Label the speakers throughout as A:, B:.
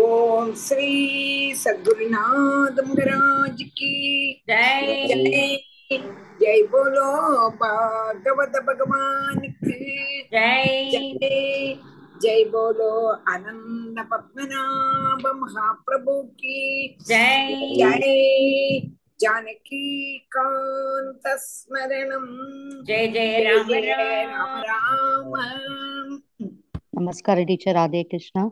A: ओम श्री सद्गुरुनाथ महाराज की
B: जय
A: जय बोलो भागवत भगवान की
B: जय
A: जय बोलो आनंद पद्मनाभ महाप्रभु की
B: जय
A: जय जानकी कांत स्मरणम
B: जय जय राम
A: राम
B: राम
C: नमस्कार टीचर राधे कृष्ण.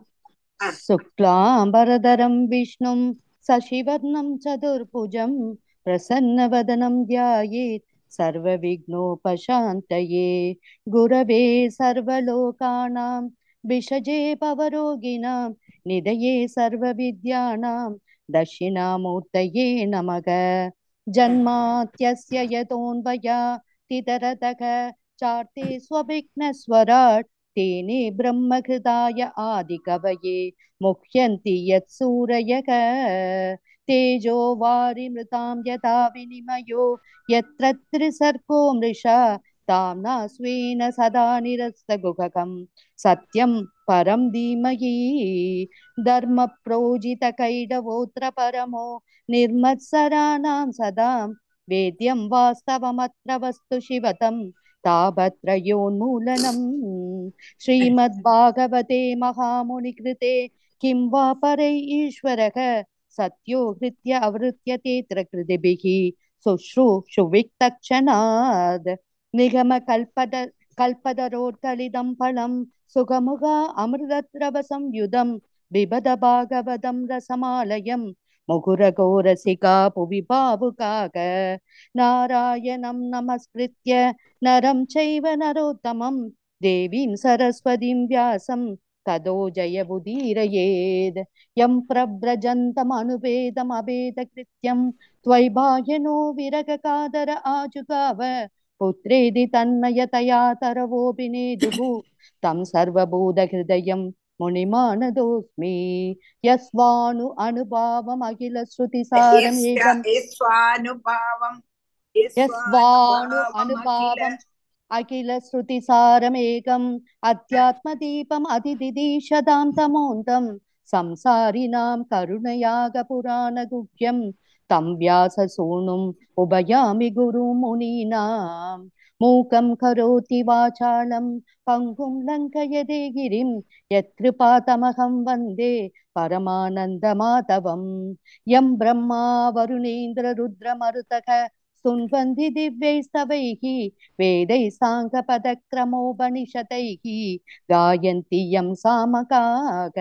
C: शुक्लाम्बरधरं विष्णुं शशिवर्णं चतुर्भुजं प्रसन्नवदनं ध्यायेत् सर्वविघ्नोपशान्तये। गुरवे सर्वलोकानां विषजे भवरोगिणां निधये सर्वविद्यानां दक्षिणामूर्तये नमः। जन्मात्यस्य यतोऽन्वया तितरतः चार्ते स्वविघ्नस्वराट् तेने ब्रह्मकृताय आदिकवये, मुह्यन्ति यत्सूरयः तेजो वारिमृतां यथा विनिमयो यत्र त्रिसर्गो मृषा ताम्ना स्वेन सदा निरस्तगुहकं सत्यं परं धीमहि धर्मप्रोजितकैडवोऽत्र परमो निर्मत्सराणां सदा वेद्यं वास्तवमत्र वस्तु शिवतं तापत्रयोन्मूलनम् श्रीमद्भागवते महामुनिकृते किं वा परै ईश्वरः सत्यो हृत्य अवृत्य तेऽत्र कृतिभिः शुश्रूषुविक्तक्षणाद् निगमकल्पद कल्पतरोर्कलिदं फलं सुखमुगा अमृतद्रवसंयुधं बिबद भागवतं रसमालयं मुहुरघोरसिका भुवि भावुकाक नारायणं नमस्कृत्य नरं चैव नरोत्तमं देवीं सरस्वतीं व्यासं ततो जयमुदीरयेद् यं प्रव्रजन्तमनुपेदमभेदकृत्यं त्वय्भायनो विरगकादर आजुगाव पुत्रेदि तन्मयतया तरवोऽभिनेदुः तं सर्वभूतहृदयं मुनिमानदोऽस्मि यस्वानु अनुभावमखिलश्रुतिसारमेकम्
A: स्वानुभावम
C: यस्वानु अनुभावम् अखिलश्रुतिसारमेकम् अध्यात्मदीपम् अतिदिदीशदां तमोऽन्तं संसारिणां करुणयागपुराणगुह्यं तं व्याससूनुम् उभयामि गुरुं मुनीनां मूकं करोति वाचालं पङ्गुं लङ्कयदे गिरिं यत्कृपातमहं वन्दे परमानन्दमाधवं यं ब्रह्मा वरुणेन्द्ररुद्रमरुतः स्तुन्वन्ति दिव्यैस्तवैः वेदैः साङ्गपदक्रमोपनिषदैः गायन्ति यं सामकाग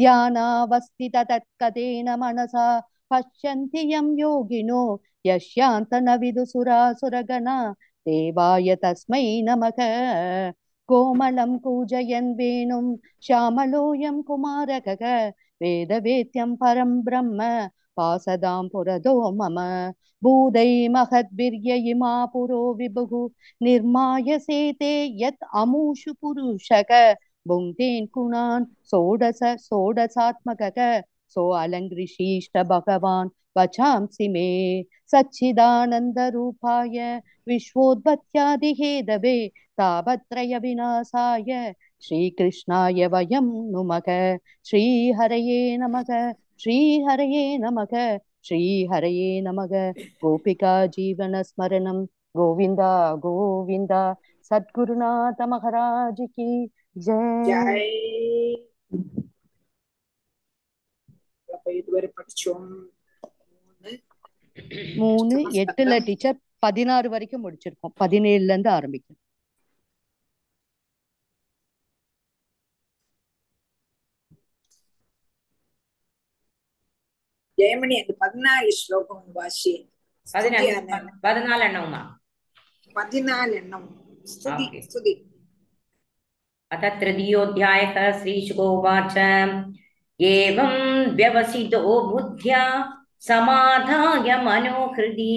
C: ध्यानावस्थिततत्कतेन मनसा पश्यन्ति यं योगिनो यस्यान्तनविदुसुरासुरगणा தேவாய தஸ்மை நமக. கோமளம் கூஜயன் வேணும் ஷாமலோயம் குமாரகக. வேதவேத்யம் பரம் பிரம்ம பாசதாம் புரதோ மம. பூதை மகத்பிரிய இமா புரோ விபுகு நிர்மாய சேதே யத் அமூஷு புருஷக. புங்கேன் குணான் சோடச சோடசாத்மகக. சோ அலங்கிருஷீஷ்ட பகவான் वचांसि मे सच्चिदानन्दरूपाय विश्वोत्पत्त्यादिहेदवे तापत्रयविनाशाय श्रीकृष्णाय वयं नुमः श्रीहरये नमः श्रीहरये नमः श्रीहरये नमः गोपिका जीवनस्मरणं गोविन्द गोविन्द। सद्गुरुनाथ महाराज की जय।
A: மூணு
C: மூணு எட்டுல டீச்சர் பதினாறு வரைக்கும் முடிச்சிருக்கோம் பதினேழுல இருந்து ஆரம்பிக்கும்
A: ஜெயமணி அந்த பதினாலு ஸ்லோகம் வாசி
B: பதினாலு பதினாலு எண்ணவுமா
A: பதினாலு எண்ணம் ஸ்துதி
B: Okay.
A: ஸ்துதி
B: अथ तृतीयोऽध्यायः श्रीशुकोवाच एवं व्यवसितो बुद्ध्या समाधाय मनोहृदि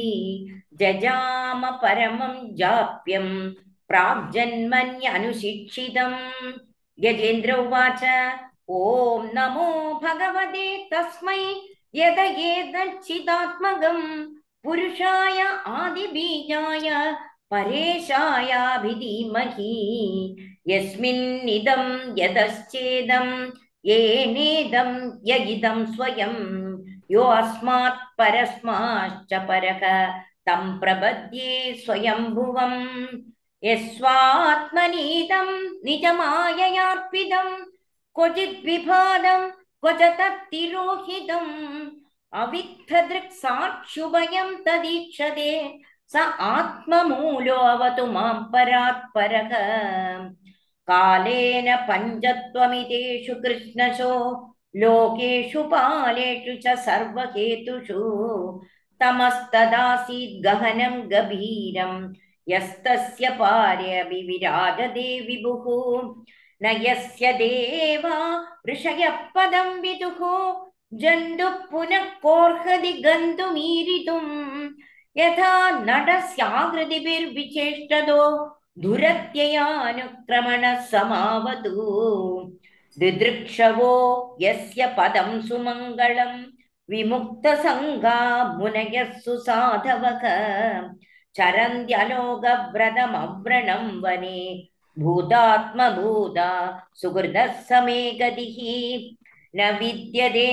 B: जजाम परमं जाप्यं प्राग्जन्मन्यनुशिक्षितम् यजेन्द्र उवाच ॐ नमो भगवते तस्मै यद एतच्चिदात्मकं पुरुषाय आदिबीजाय परेशायाभिधीमहि यस्मिन्निदं यतश्चेदं येनेदं य इदं स्वयं यो अस्मात् परस्माश्च परः तं प्रपद्ये स्वयंभुवम् यस्वात्मनीदं निजमाययार्पितं क्वचिद्विभादं क्वच तत्तिरोहितम् अविक्थदृक्साक्षुभयं तदीक्षते स आत्ममूलो अवतु मां परात्परः कालेन पञ्चत्वमितेषु कृष्णशो लोकेषु पालेषु च सर्वहेतुषु तमस्तदासीत् गहनं गभीरं यस्तस्य पार्यभि विराजते विभुः न यस्य देवा ऋषयः पदं विदुः जन्तुः पुनः कोर्हति गन्तुमीरितुम् यथा नटस्याकृतिभिर्विचेष्टतो दुरत्ययानुक्रमणः समावतु दिदृक्षवो यस्य पदं सुमङ्गलं विमुक्तसङ्गा मुनयः सुसाधवः चरन्त्यलोकव्रतमव्रणं वने भूतात्मभूता सुहृदः समे गतिः न विद्यते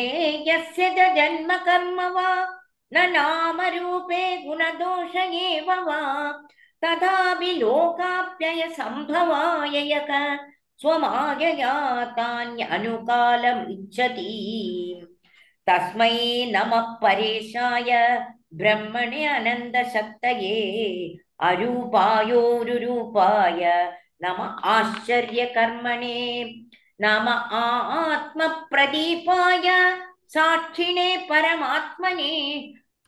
B: यस्य च जन्म कर्म वा न नामरूपे गुणदोष एव वा तथापि लोकाप्ययसम्भवाय यक स्वमायया तान्यनुकालमिच्छति तस्मै नमः परेशाय ब्रह्मणे अनन्दशक्तये अरूपायोरुरूपाय नम आश्चर्यकर्मणे नम आत्मप्रदीपाय साक्षिणे परमात्मने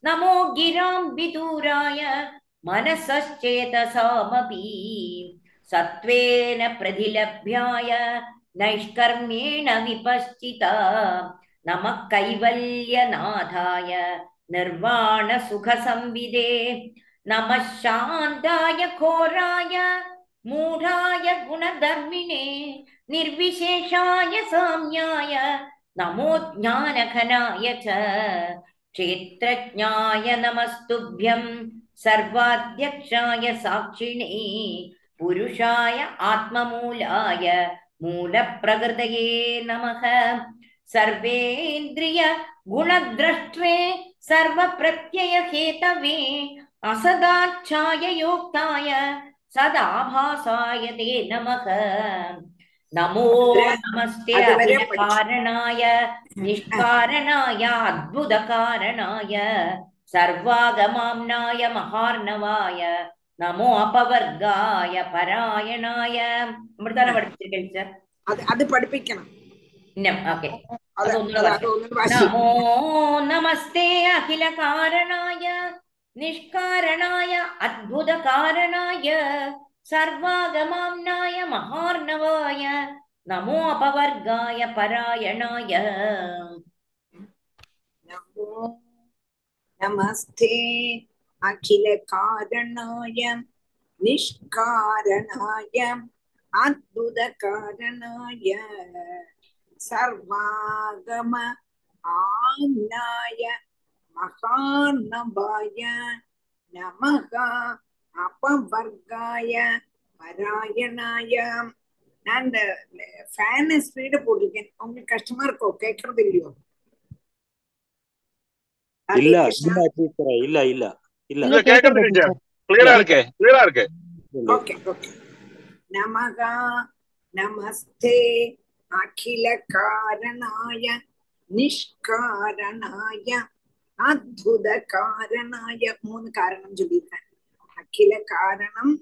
B: नमो गिरां विदूराय मनसश्चेतसामपि सत्त्वेन प्रतिलभ्याय नैष्कर्म्येण विपश्चिता नमः कैवल्यनाथाय निर्वाणसुखसंविदे नमः शान्ताय घोराय मूढाय गुणधर्मिणे निर्विशेषाय साम्याय नमो ज्ञानघनाय च क्षेत्रज्ञाय नमस्तुभ्यं सर्वाध्यक्षाय साक्षिणे पुरुषाय आत्ममूलाय मूलप्रकृतये नमः सर्वेन्द्रिय गुणद्रष्ट्रे सर्वप्रत्ययहेतवे असदाच्छाययोक्ताय सदाभासाय ते नमः नमो नमस्ते अभिकारणाय निष्कारणाय अद्भुतकारणाय सर्वागमाम्नाय महार्णवाय
A: நமோ அபவர்காய பராயணாய.
B: அப்படித்தானே
A: படிச்சிருக்கேன்
B: சார்
A: அது
B: அது
A: படிப்பிக்கணும். ஓகே
B: நமோ நமஸ்தே அகில காரணாய நிஷ்காரணாய அத்புத காரணாய சர்வாகமாம்னாய மகார்ணவாய நமோ அபவர்காய பராயணாய.
A: நமோ நமஸ்தே. அகில காரணாய நிஷ்காரணாய அத்புத காரணாய சர்வாகம ஆம்னாய மகாநபாய நமகா அபவர்காய பாராயணாய. நான் இந்த ஃபேனை ஸ்பீட போட்டிருக்கேன். உங்களுக்கு கஷ்டமா இருக்கோ? கேட்கறது இல்லையோ?
D: இல்ல இல்ல இல்ல. இல்ல.
E: டீச்சர் கிளியரா இருக்கு கிளியரா இருக்கு.
A: Okay okay. நமக நமஸ்தே அகில காரணாய நிஷ்காரணாய அத்புத காரணாய மூணு காரணம் சொல்லியிருக்கேன் அகில காரணம்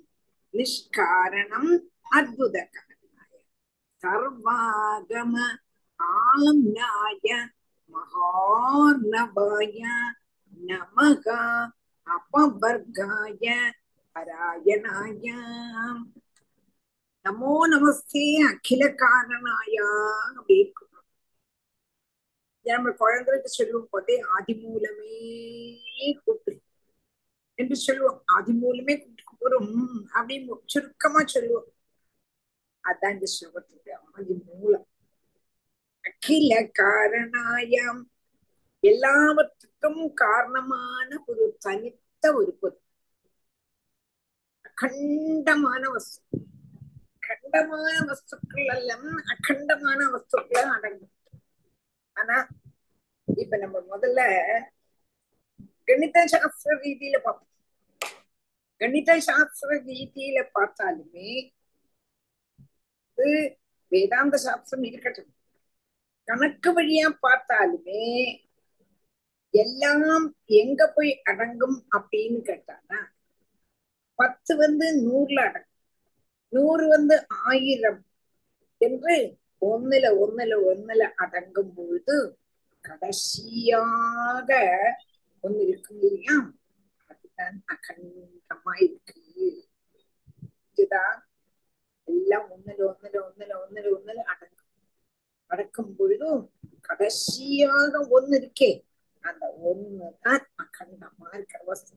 A: நிஷ்காரணம் அத்புத காரணாய சர்வாகம ஆம்னாய மகார்ணவாய நமக அபவர்காய பராயணாய நமோ நமஸ்தே அகில காரணாயா அப்படி இருக்கும் நம்ம குழந்தைகிட்ட சொல்லும் போதே ஆதிமூலமே கூப்பிடு என்று சொல்லுவோம். ஆதிமூலமே கூப்பிட்டு போறோம். அப்படின்னு சுருக்கமா சொல்லுவோம். அதான் இந்த ஸ்லோகத்துடைய ஆதிமூலம். அகில காரணாயம் எல்லாவற்றுக்கும் காரணமான ஒரு தனித்த ஒரு பொருள். அகண்டமான வஸ்து. அகண்டமான வஸ்துக்கள் எல்லாம் அகண்டமான வஸ்துக்கள் அடங்கும். ஆனா இப்ப நம்ம முதல்ல கணித சாஸ்திர ரீதியில பார்ப்போம். கணித சாஸ்திர ரீதியில பார்த்தாலுமே இது வேதாந்த சாஸ்திரம் இருக்கட்டும். கணக்கு வழியா பார்த்தாலுமே எல்லாம் எங்க போய் அடங்கும் அப்படின்னு கேட்டானா பத்து வந்து நூறுல அடங்கும். நூறு வந்து ஆயிரம் என்று ஒன்னுல ஒன்னுல ஒன்னுல அடங்கும் பொழுது கடைசியாக ஒன்னு இருக்கும் இல்லையா? அதுதான் அகண்டமா இருக்கு இதுதான் எல்லாம் ஒன்னுல ஒன்னுல ஒன்னுல ஒன்னுல ஒன்னுல அடங்கும். அடக்கும் பொழுதும் கடைசியாக ஒன்னு இருக்கே. அந்த ஒண்ணுதான் அகண்டமா இருக்கிற வஸ்து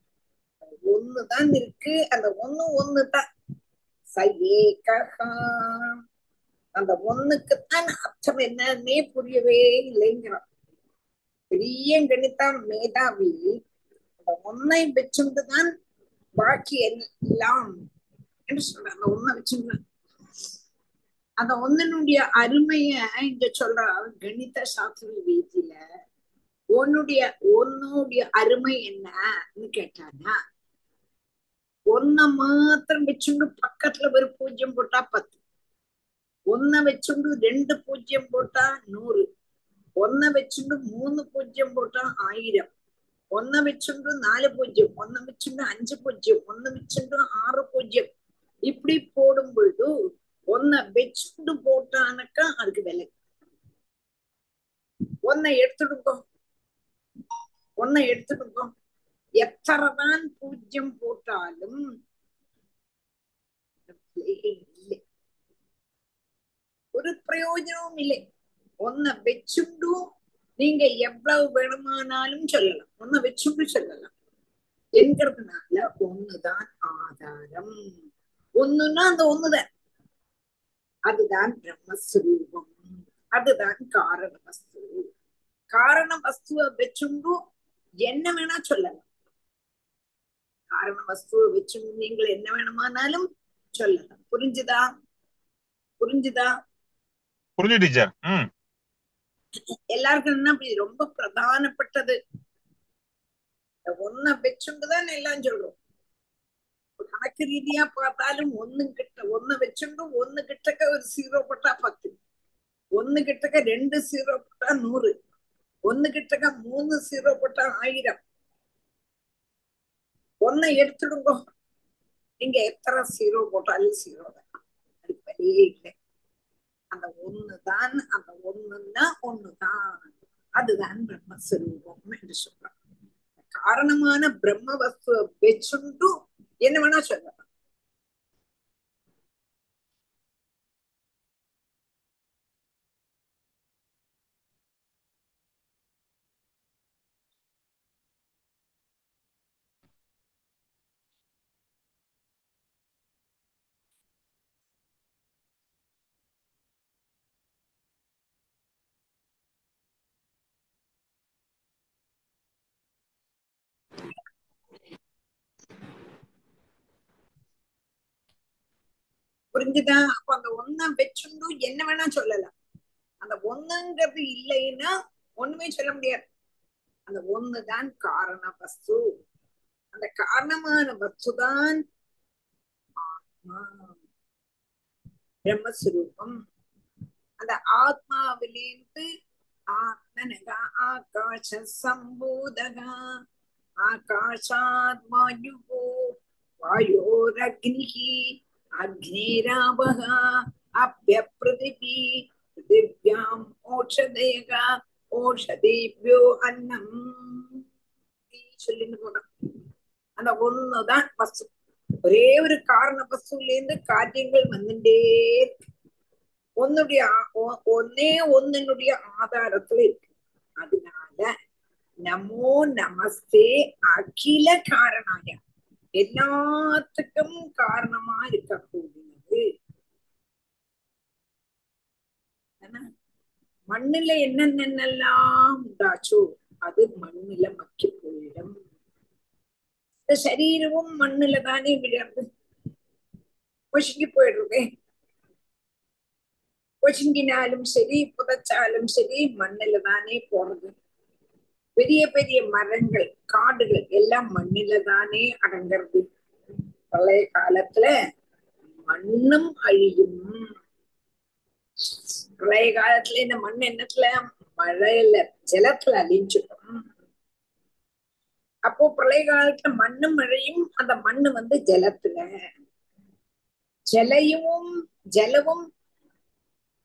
A: ஒண்ணுதான் இருக்கு அந்த ஒண்ணு ஒண்ணுதான். சயேகா அந்த ஒண்ணுக்குத்தான் அர்த்தம் என்னன்னே புரியவே இல்லைங்கிறான். பெரிய கணிதம் மேதாவி அந்த ஒன்னை வச்சுட்டுதான் பாக்கி எல்லாம் என்று சொல்ற அந்த ஒன்னை வச்சுட்டு அந்த ஒன்னனுடைய அருமைய இங்க சொல்ற கணித சாஸ்திர ரீதியில. உன்னுடைய உன்னுடைய அருமை என்னன்னு கேட்டானா ஒன்ன மாத்திரம் வச்சுண்டு பக்கத்துல ஒரு பூஜ்யம் போட்டா பத்து. ஒன்ன வச்சுண்டு ரெண்டு பூஜ்யம் போட்டா நூறு. ஒன்ன வச்சுண்டு மூணு பூஜ்யம் போட்டா ஆயிரம். ஒன்ன வச்சுண்டு நாலு பூஜ்யம். ஒன்ன வச்சுண்டு அஞ்சு பூஜ்யம். ஒன்ன வச்சுண்டு ஆறு பூஜ்யம். இப்படி போடும் பொழுது ஒன்ன வச்சுண்டு போட்டானக்கா அதுக்கு விலை. ஒன்ன எடுத்துடுங்கோ. ஒன்ன எடுத்துடுங்கோ எத்தனைதான் பூஜ்யம் போட்டாலும் ஒரு பிரயோஜனமும் இல்லை. ஒன்ன வச்சுண்டும் நீங்க எவ்வளவு வேணுமானாலும் சொல்லலாம். ஒன்ன வச்சுண்டு சொல்லலாம். என்கிறதுனால ஒண்ணுதான் ஆதாரம். ஒண்ணுன்னா அந்த ஒண்ணுதான் அதுதான் பிரம்மஸ்வரூபம். அதுதான் காரண வஸ்து. காரண வஸ்துவை வச்சுண்டும் என்ன வேணா சொல்லலாம். காரண வஸ்துவை வச்சு நீங்கள் என்ன வேணுமானாலும் சொல்லலாம். புரிஞ்சுதா? புரிஞ்சுதா?
E: புரிஞ்சு டீச்சர்.
A: எல்லாருக்கும் என்ன அப்படி ரொம்ப பிரதானப்பட்டது. ஒன்ன வச்சுண்டுதான் எல்லாம் சொல்றோம். கணக்கு ரீதியா பார்த்தாலும் ஒண்ணு கிட்ட ஒண்ணு வச்சுண்டு ஒண்ணு கிட்டக்க ஒரு சீரோ போட்டா பத்து. ஒண்ணு கிட்டக்க ரெண்டு சீரோ போட்டா நூறு. ஒன்னு கிட்டக்க மூணு சீரோ போட்டா ஆயிரம். ஒன்னை எடுத்துடுங்க. நீங்க எத்தனை சீரோ போட்டாலும் சீரோ தான். அதுக்கு வழியே இல்லை. அந்த ஒண்ணுதான் அந்த ஒண்ணுன்னா ஒண்ணுதான். அதுதான் பிரம்மஸ்வரூபம் என்று சொல்றாங்க. காரணமான பிரம்ம வஸ்துவ வச்சுண்டு என்ன வேணா சொல்லலாம். புரிஞ்சுதா? அப்ப அந்த ஒன்ன வச்சுண்டு என்ன வேணா சொல்லலாம். அந்த ஒண்ணுங்கிறது இல்லைன்னா ஒண்ணுமே சொல்ல முடியாது. அந்த ஒண்ணுதான் காரண வஸ்து அந்த காரணமான வஸ்துதான் ஆத்மா. பிரம்மஸ்வரூபம். அந்த ஆத்மாவிலேந்து ஆத்மனகா ஆகாஷ சம்பூதகா ஆகாஷாத் வாயுவோ வாயோரக்னிஹி அக்னேராபக அப்பிய பிருதிவி பிருதிவ்யாம் ஓஷதயக ஓஷதேபியோ அன்னம் சொல்லிட்டு போனோம் அந்த ஒண்ணுதான் வஸ்து ஒரே ஒரு காரண வஸ்துல இருந்து காரியங்கள் வந்துட்டே இருக்கு ஒன்னுடைய ஒன்னே ஒன்னுடைய ஆதாரத்துல இருக்கு அதனால நமோ நமஸ்தே அகில காரணாய எல்லாத்துக்கும் காரணமா இருக்கக்கூடியது மண்ணுல என்னென்னெல்லாம் உண்டாச்சோ அது மண்ணுல மக்கி போயிடும். இந்த சரீரமும் மண்ணுல தானே விழுந்து பொசுங்கி போயிடுறதே பொசுங்கினாலும் சரி புதைச்சாலும் சரி மண்ணில தானே போறது. பெரிய பெரிய மரங்கள் காடுகள் எல்லாம் மண்ணில தானே அடங்கிறது. பழைய காலத்துல மண்ணும் அழியும். பழைய காலத்துல இந்த மண் என்னத்துல? மழையில ஜலத்துல அழிஞ்சிடும். அப்போ பிரளய காலத்துல மண்ணும் மழையும் அந்த மண்ணு வந்து ஜலத்துல. ஜலையும் ஜலவும்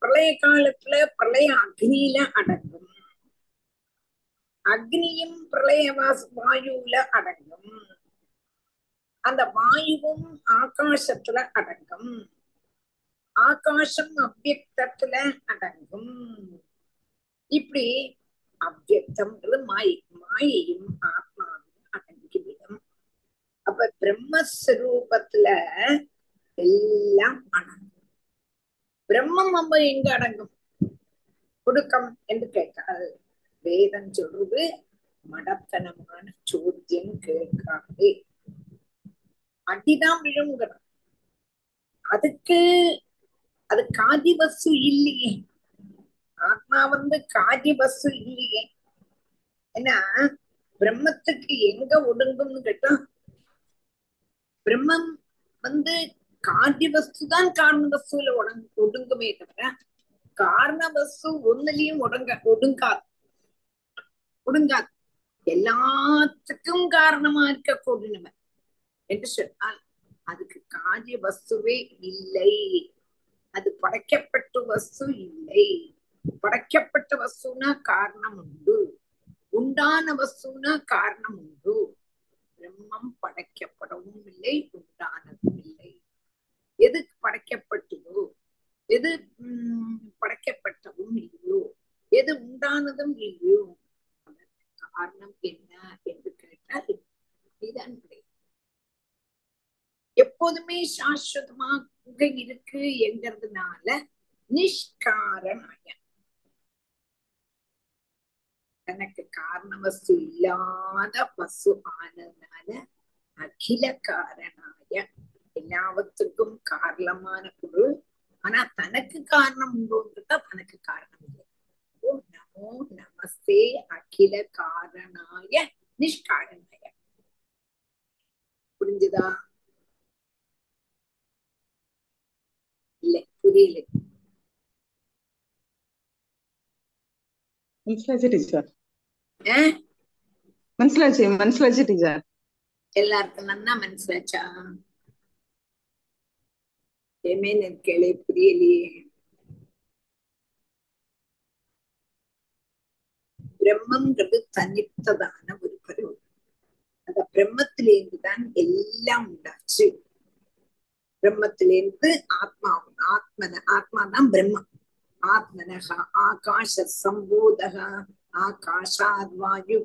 A: பிரளய காலத்துல பிரளய அக்னியில அடங்கும். அக்னியும் பிரளய வாயுல அடங்கும். அந்த வாயுவும் ஆகாசத்துல அடங்கும். ஆகாசம் அவ்வக்தத்துல அடங்கும். இப்படி அவ்வக்தம்ன்றது மாயை மாயையும் ஆத்மாவும் அடங்கிவிடும். அப்ப பிரம்மஸ்வரூபத்துல எல்லாம் அடங்கும். பிரம்மம் நம்ம எங்க அடங்கும்? ஒடுக்கம் என்று கேட்டால் வேதம் சொல்றது மடத்தனமான சோத்தியம் கேட்காதே. அடிதான் விழுங்குறது அதுக்கு அது காதி வஸ்து இல்லையே. ஆத்மா வந்து காதி வஸ்து இல்லையே. ஏன்னா பிரம்மத்துக்கு எங்க ஒடுங்கும்னு கேட்டா பிரம்மம் வந்து காரிய வஸ்து தான் காரண வஸ்துல ஒடங் ஒடுங்குமே தவிர காரண வஸ்து ஒண்ணுலயும் ஒடுங்க ஒடுங்காது. ஒடுங்காது. எல்லாத்துக்கும் காரணமா இருக்க கூடினவன் என்று சொன்னால் அதுக்கு காரிய வஸ்துவே இல்லை. அது படைக்கப்பட்ட வஸ்து இல்லை. படைக்கப்பட்ட வஸ்துனா காரணம் உண்டு. உண்டான வஸ்துனா காரணம் உண்டு. பிரம்மம் படைக்கப்படவும் இல்லை உண்டானதும் இல்லை. எது படைக்கப்பட்டதோ எது உம் படைக்கப்பட்டவும் இல்லையோ எது உண்டானதும் இல்லையோ காரணம் என்ன என்று கேட்டால் இதுதான் எப்போதுமே சாஸ்வதமாக இருக்கு என்கிறதுனால நிஷ்காரணாய தனக்கு காரண வஸ்து இல்லாத பசு ஆனதுனால அகில காரணாய எல்லாவற்றுக்கும் காரணமான பொருள். ஆனா தனக்கு காரணம் உண்டோன்றதா தனக்கு காரணம் இல்லை. நமோ நமஸ்தே அகில காரணாய நிஷ்காரணாய புரிஞ்சுதா? இல்ல புரியல.
F: மனசிலாச்சு
A: டீச்சர்
F: மனசிலாச்சு மனசிலாச்சு டீச்சர்
A: எல்லாருக்கும் நல்லா மனசிலாச்சா? ஏமே எனக்கு கேளே புரியலையே. பிரம்மங்கிறது தனித்ததான ஒரு பருவம் அந்த பிரம்மத்திலேருந்து தான் எல்லாம் உண்டாச்சு பிரம்மத்திலேருந்து ஆத்மாவும் ஆத்மன ஆத்மா தான் பிரம்மம் ஆத்மனக ஆகாஷ சம்போதக ஆகாஷாத் வாயு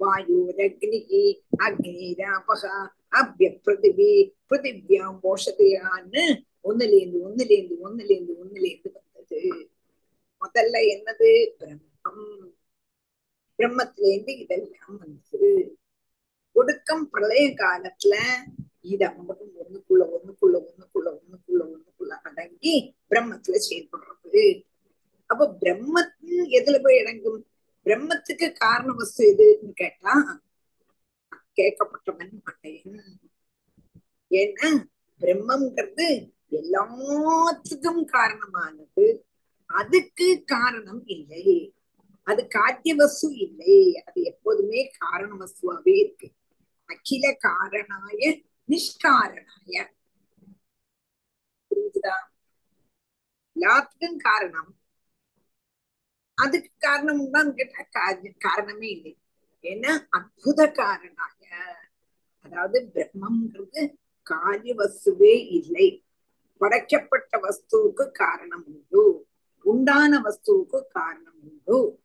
A: வாயுரக்னிகி அக்னிராபக அப்ய பிருதிவி பிருதிவியாம் போஷதையான்னு ஒண்ணுலேந்து ஒண்ணுலேந்து ஒண்ணுலேந்து ஒண்ணுலேந்து வந்தது முதல்ல என்னது பிரம்மம் பிரம்மத்திலேருந்து இதெல்லாம் வந்து ஒடுக்கம் பிரளய காலத்துல இது அம்பகம் ஒண்ணுக்குள்ள ஒண்ணுக்குள்ள ஒண்ணுக்குள்ள ஒண்ணுக்குள்ள ஒண்ணுக்குள்ள அடங்கி பிரம்மத்துல செயல்படுறது. அப்ப பிரம்மத்தின் எதுல போய் அடங்கும்? பிரம்மத்துக்கு காரண வஸ்து எதுன்னு கேட்டா கேட்கப்பட்டவன் மாட்டேன் ஏன்னா பிரம்மங்கிறது எல்லாத்துக்கும் காரணமானது. அதுக்கு காரணம் இல்லை. அது காத்திய வசு இல்லை. அது எப்போதுமே காரண வசுவாவே இருக்கு. அகில காரணாய நிஷ்காரணாய. புரிஞ்சுதா? எல்லாத்துக்கும் காரணம். அதுக்கு காரணம் தான் கேட்டா காரணமே இல்லை. ஏன்னா அற்புத காரணாய. அதாவது பிரம்மங்கிறது காரிய வஸ்துவே இல்லை. படைக்கப்பட்ட வஸ்துவுக்கு காரணம் உண்டு. உண்டான வஸ்துவுக்கு காரணம் உண்டு.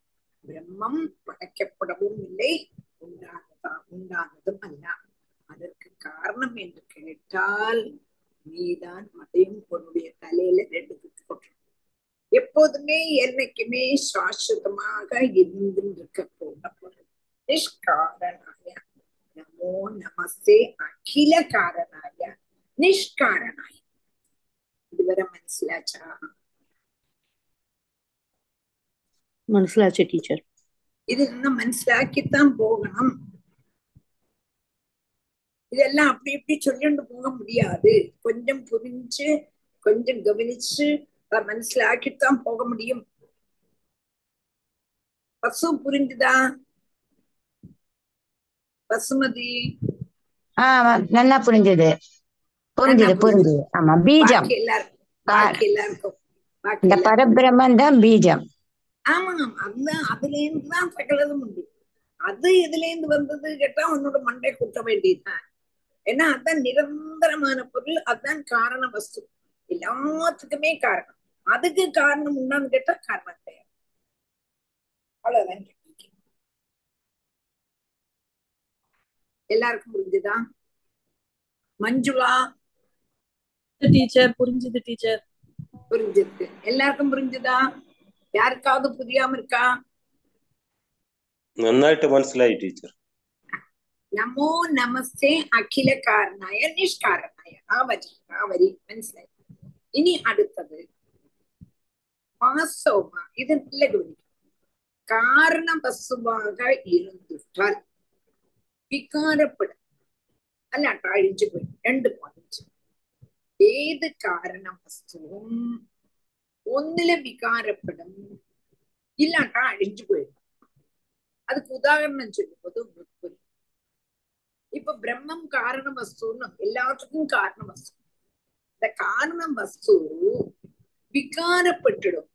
A: பிரம்மம் படைக்கப்படவும் இல்லை உண்டானதான் உண்டானதும் அல்ல. அதற்கு காரணம் என்று கேட்டால் நீதான் அதையும் உன்னுடைய தலையில ரெண்டு குத்து கொட்டுற எப்போதுமே என்னைக்குமே சாஸ்வதமாக இருந்து இருக்க போகிறது நிஷ்காரணாய நமோ நமஸ்தே அகில காரணாய நிஷ்காரணாய. இதுவரை மனசிலாச்சா?
C: മനസ്സിലാച്ചു ടീച്ചർ
A: இது இன்னும் மனசிலாக்கித்தான் போகணும் இதெல்லாம் அப்படி இப்படி சொல்லிட்டு போக முடியாது கொஞ்சம் புரிஞ்சு கொஞ்சம் கவனிச்சு அதை மனசிலாக்கித்தான் போக முடியும் பசு புரிஞ்சுதா பசுமதி
G: ஆமா நல்லா புரிஞ்சது புரிஞ்சுது
A: நல்லா
G: புரிஞ்சுது ஆமா பீஜம்
A: பாக்கி எல்லாருக்கும் பாக்கி எல்லாருக்கும் பாக்கி
G: இந்த
A: எல்லாருக்கும்
G: பரபிரம்மன் தான் பீஜம்
A: ஆமா அது அதுல இருந்து தான் சகலதும் உண்டு. அது எதுல இருந்து வந்தது கேட்டா உன்னோட மண்டை குத்த வேண்டியதுதான். ஏன்னா அதான் நிரந்தரமான பொருள் அதான் காரண வஸ்து. எல்லாத்துக்குமே காரணம். அதுக்கு காரணம் உண்டான்னு கேட்டா காரணம் கிடையாது அவ்வளவுதான். எல்லாருக்கும் புரிஞ்சுதா? மஞ்சுளா?
H: டீச்சர் புரிஞ்சுது டீச்சர்
A: புரிஞ்சுது எல்லாருக்கும் புரிஞ்சுதா? யாருக்காவது புரியாம இருக்கா
D: നന്നായിട്ട് മനസ്സിലായി ടീച്ചർ
A: നമോ നമസ്തേ അഖില കാരണായ നിഷ്കാരണായ ആ വരി ആ വരി മനസ്സിലായി ഇനി അടുത്തത് വാസ്തവമ ഇത് നല്ല ഗവനിക്കും കാരണ വസ്തുവാക ഇരുന്നിട്ടാൽ വികാരപ്പെടും അല്ലാട്ട അഴിച്ചു പോയി രണ്ട് പോയിന്റ് ഏത് കാരണ വസ്തുവും ഒന്നില് വികാരപ്പെടും ഇല്ലാട്ടാ അഴിഞ്ഞു പോയിടും அதுக்கு உதாரணம் சொல்லும் போது புரி இப்ப பிரம்மம் காரண வஸ்துன்னு எல்லாத்துக்கும் காரண வஸ்து. இந்த காரண வஸ்து விகாரப்பட்டுடும்.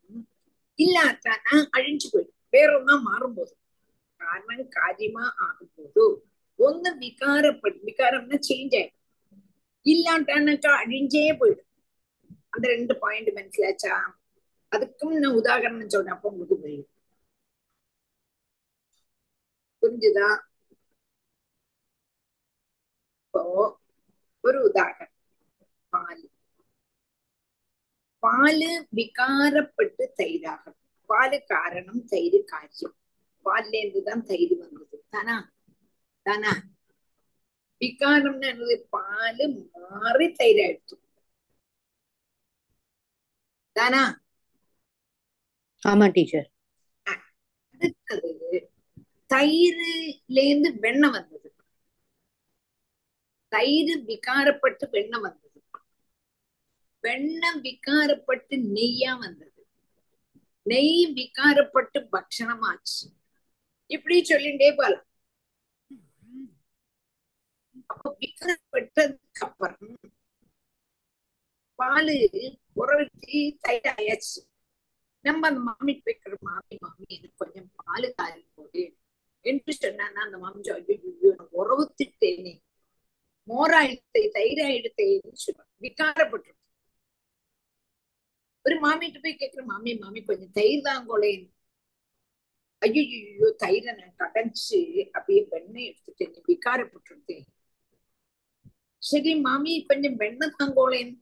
A: இல்லாத்தானா அழிஞ்சு போயிடும். வேற ஒன்னா மாறும்போது. காரணம் காரியமா ஆகும்போது ஒண்ணு விகாரப்பட்டு விகாரம்னா சேஞ்ச் ஆயிடும். இல்லாட்டானாக்கா அழிஞ்சே போயிடும். அந்த ரெண்டு பாயிண்ட் மனசிலாச்சா அதுக்கும் நான் உதாகரணம் சொல்றேன் அப்ப உங்களுக்கு புரியும். புரிஞ்சுதா? இப்போ ஒரு உதாகரணம் பால். பால் விகாரப்பட்டு தயிராகும் பால் காரணம் தயிர் காரியம் பால்ல இருந்துதான் தயிர் வந்தது. தானா? தானா? விகாரம்னு என்னது? பால் மாறி தயிராயிடுச்சு தானா?
C: ஆமா டீச்சர்.
A: அடுத்தது தயிர்ல இருந்து வெண்ணெய் வந்தது. தயிர் விகாரப்பட்டு வெண்ணெய் வந்தது. வெண்ணெய் விகாரப்பட்டு நெய்யா வந்தது. நெய் விகாரப்பட்டு பக்ஷணமாச்சு இப்படி சொல்லிட்டே போலாம். அப்ப விகாரப்பட்டதுக்கு அப்புறம் பாலு உறவிச்சு தயிராயாச்சு. நம்ம அந்த மாமி வைக்கிற மாமி மாமி எனக்கு கொஞ்சம் பாலு காரி போடு என்று சொன்னா அந்த மாமி ஐயோ உறவு திட்டேனே மோரா எடுத்தே சொல்லுவாங்க. விகாரப்பட்டு ஒரு மாமிட்டு போய் கேட்கிற மாமி மாமி கொஞ்சம் தயிர் தான் கொலேன் ஐயோ தயிரை நான் கடைஞ்சு அப்படியே வெண்ணெய் எடுத்துட்டேன் விகாரப்பட்டுருந்தேன் சரி மாமி கொஞ்சம் வெண்ணெய் தாங்கோளேன்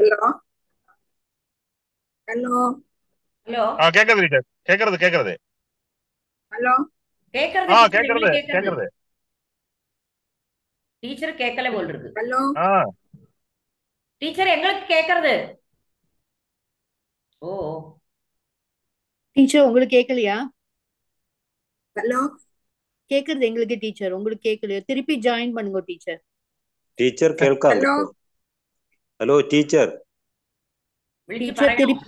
A: ஹலோ ஹலோ
B: ஹலோ
E: ஆ கேக்குது டீச்சர். கேக்குறது கேக்குறது
A: ஹலோ
B: கேக்குறது
E: ஆ கேக்குறது
B: கேக்குறது டீச்சர் கேட்கல போல் இருக்கு.
A: ஹலோ
E: ஆ.
B: டீச்சர் எங்களுக்கு கேக்குறது ஓ.
C: டீச்சர் உங்களுக்கு கேட்கலையா?
A: ஹலோ
C: கேக்குறது எங்களுக்கு டீச்சர். உங்களுக்கு கேட்கலையா? திருப்பி ஜாயின் பண்ணுங்க டீச்சர்.
D: டீச்சர் கேட்காது.
B: ஹலோ
C: டீச்சர்
B: டீச்சர்
C: திருப்பி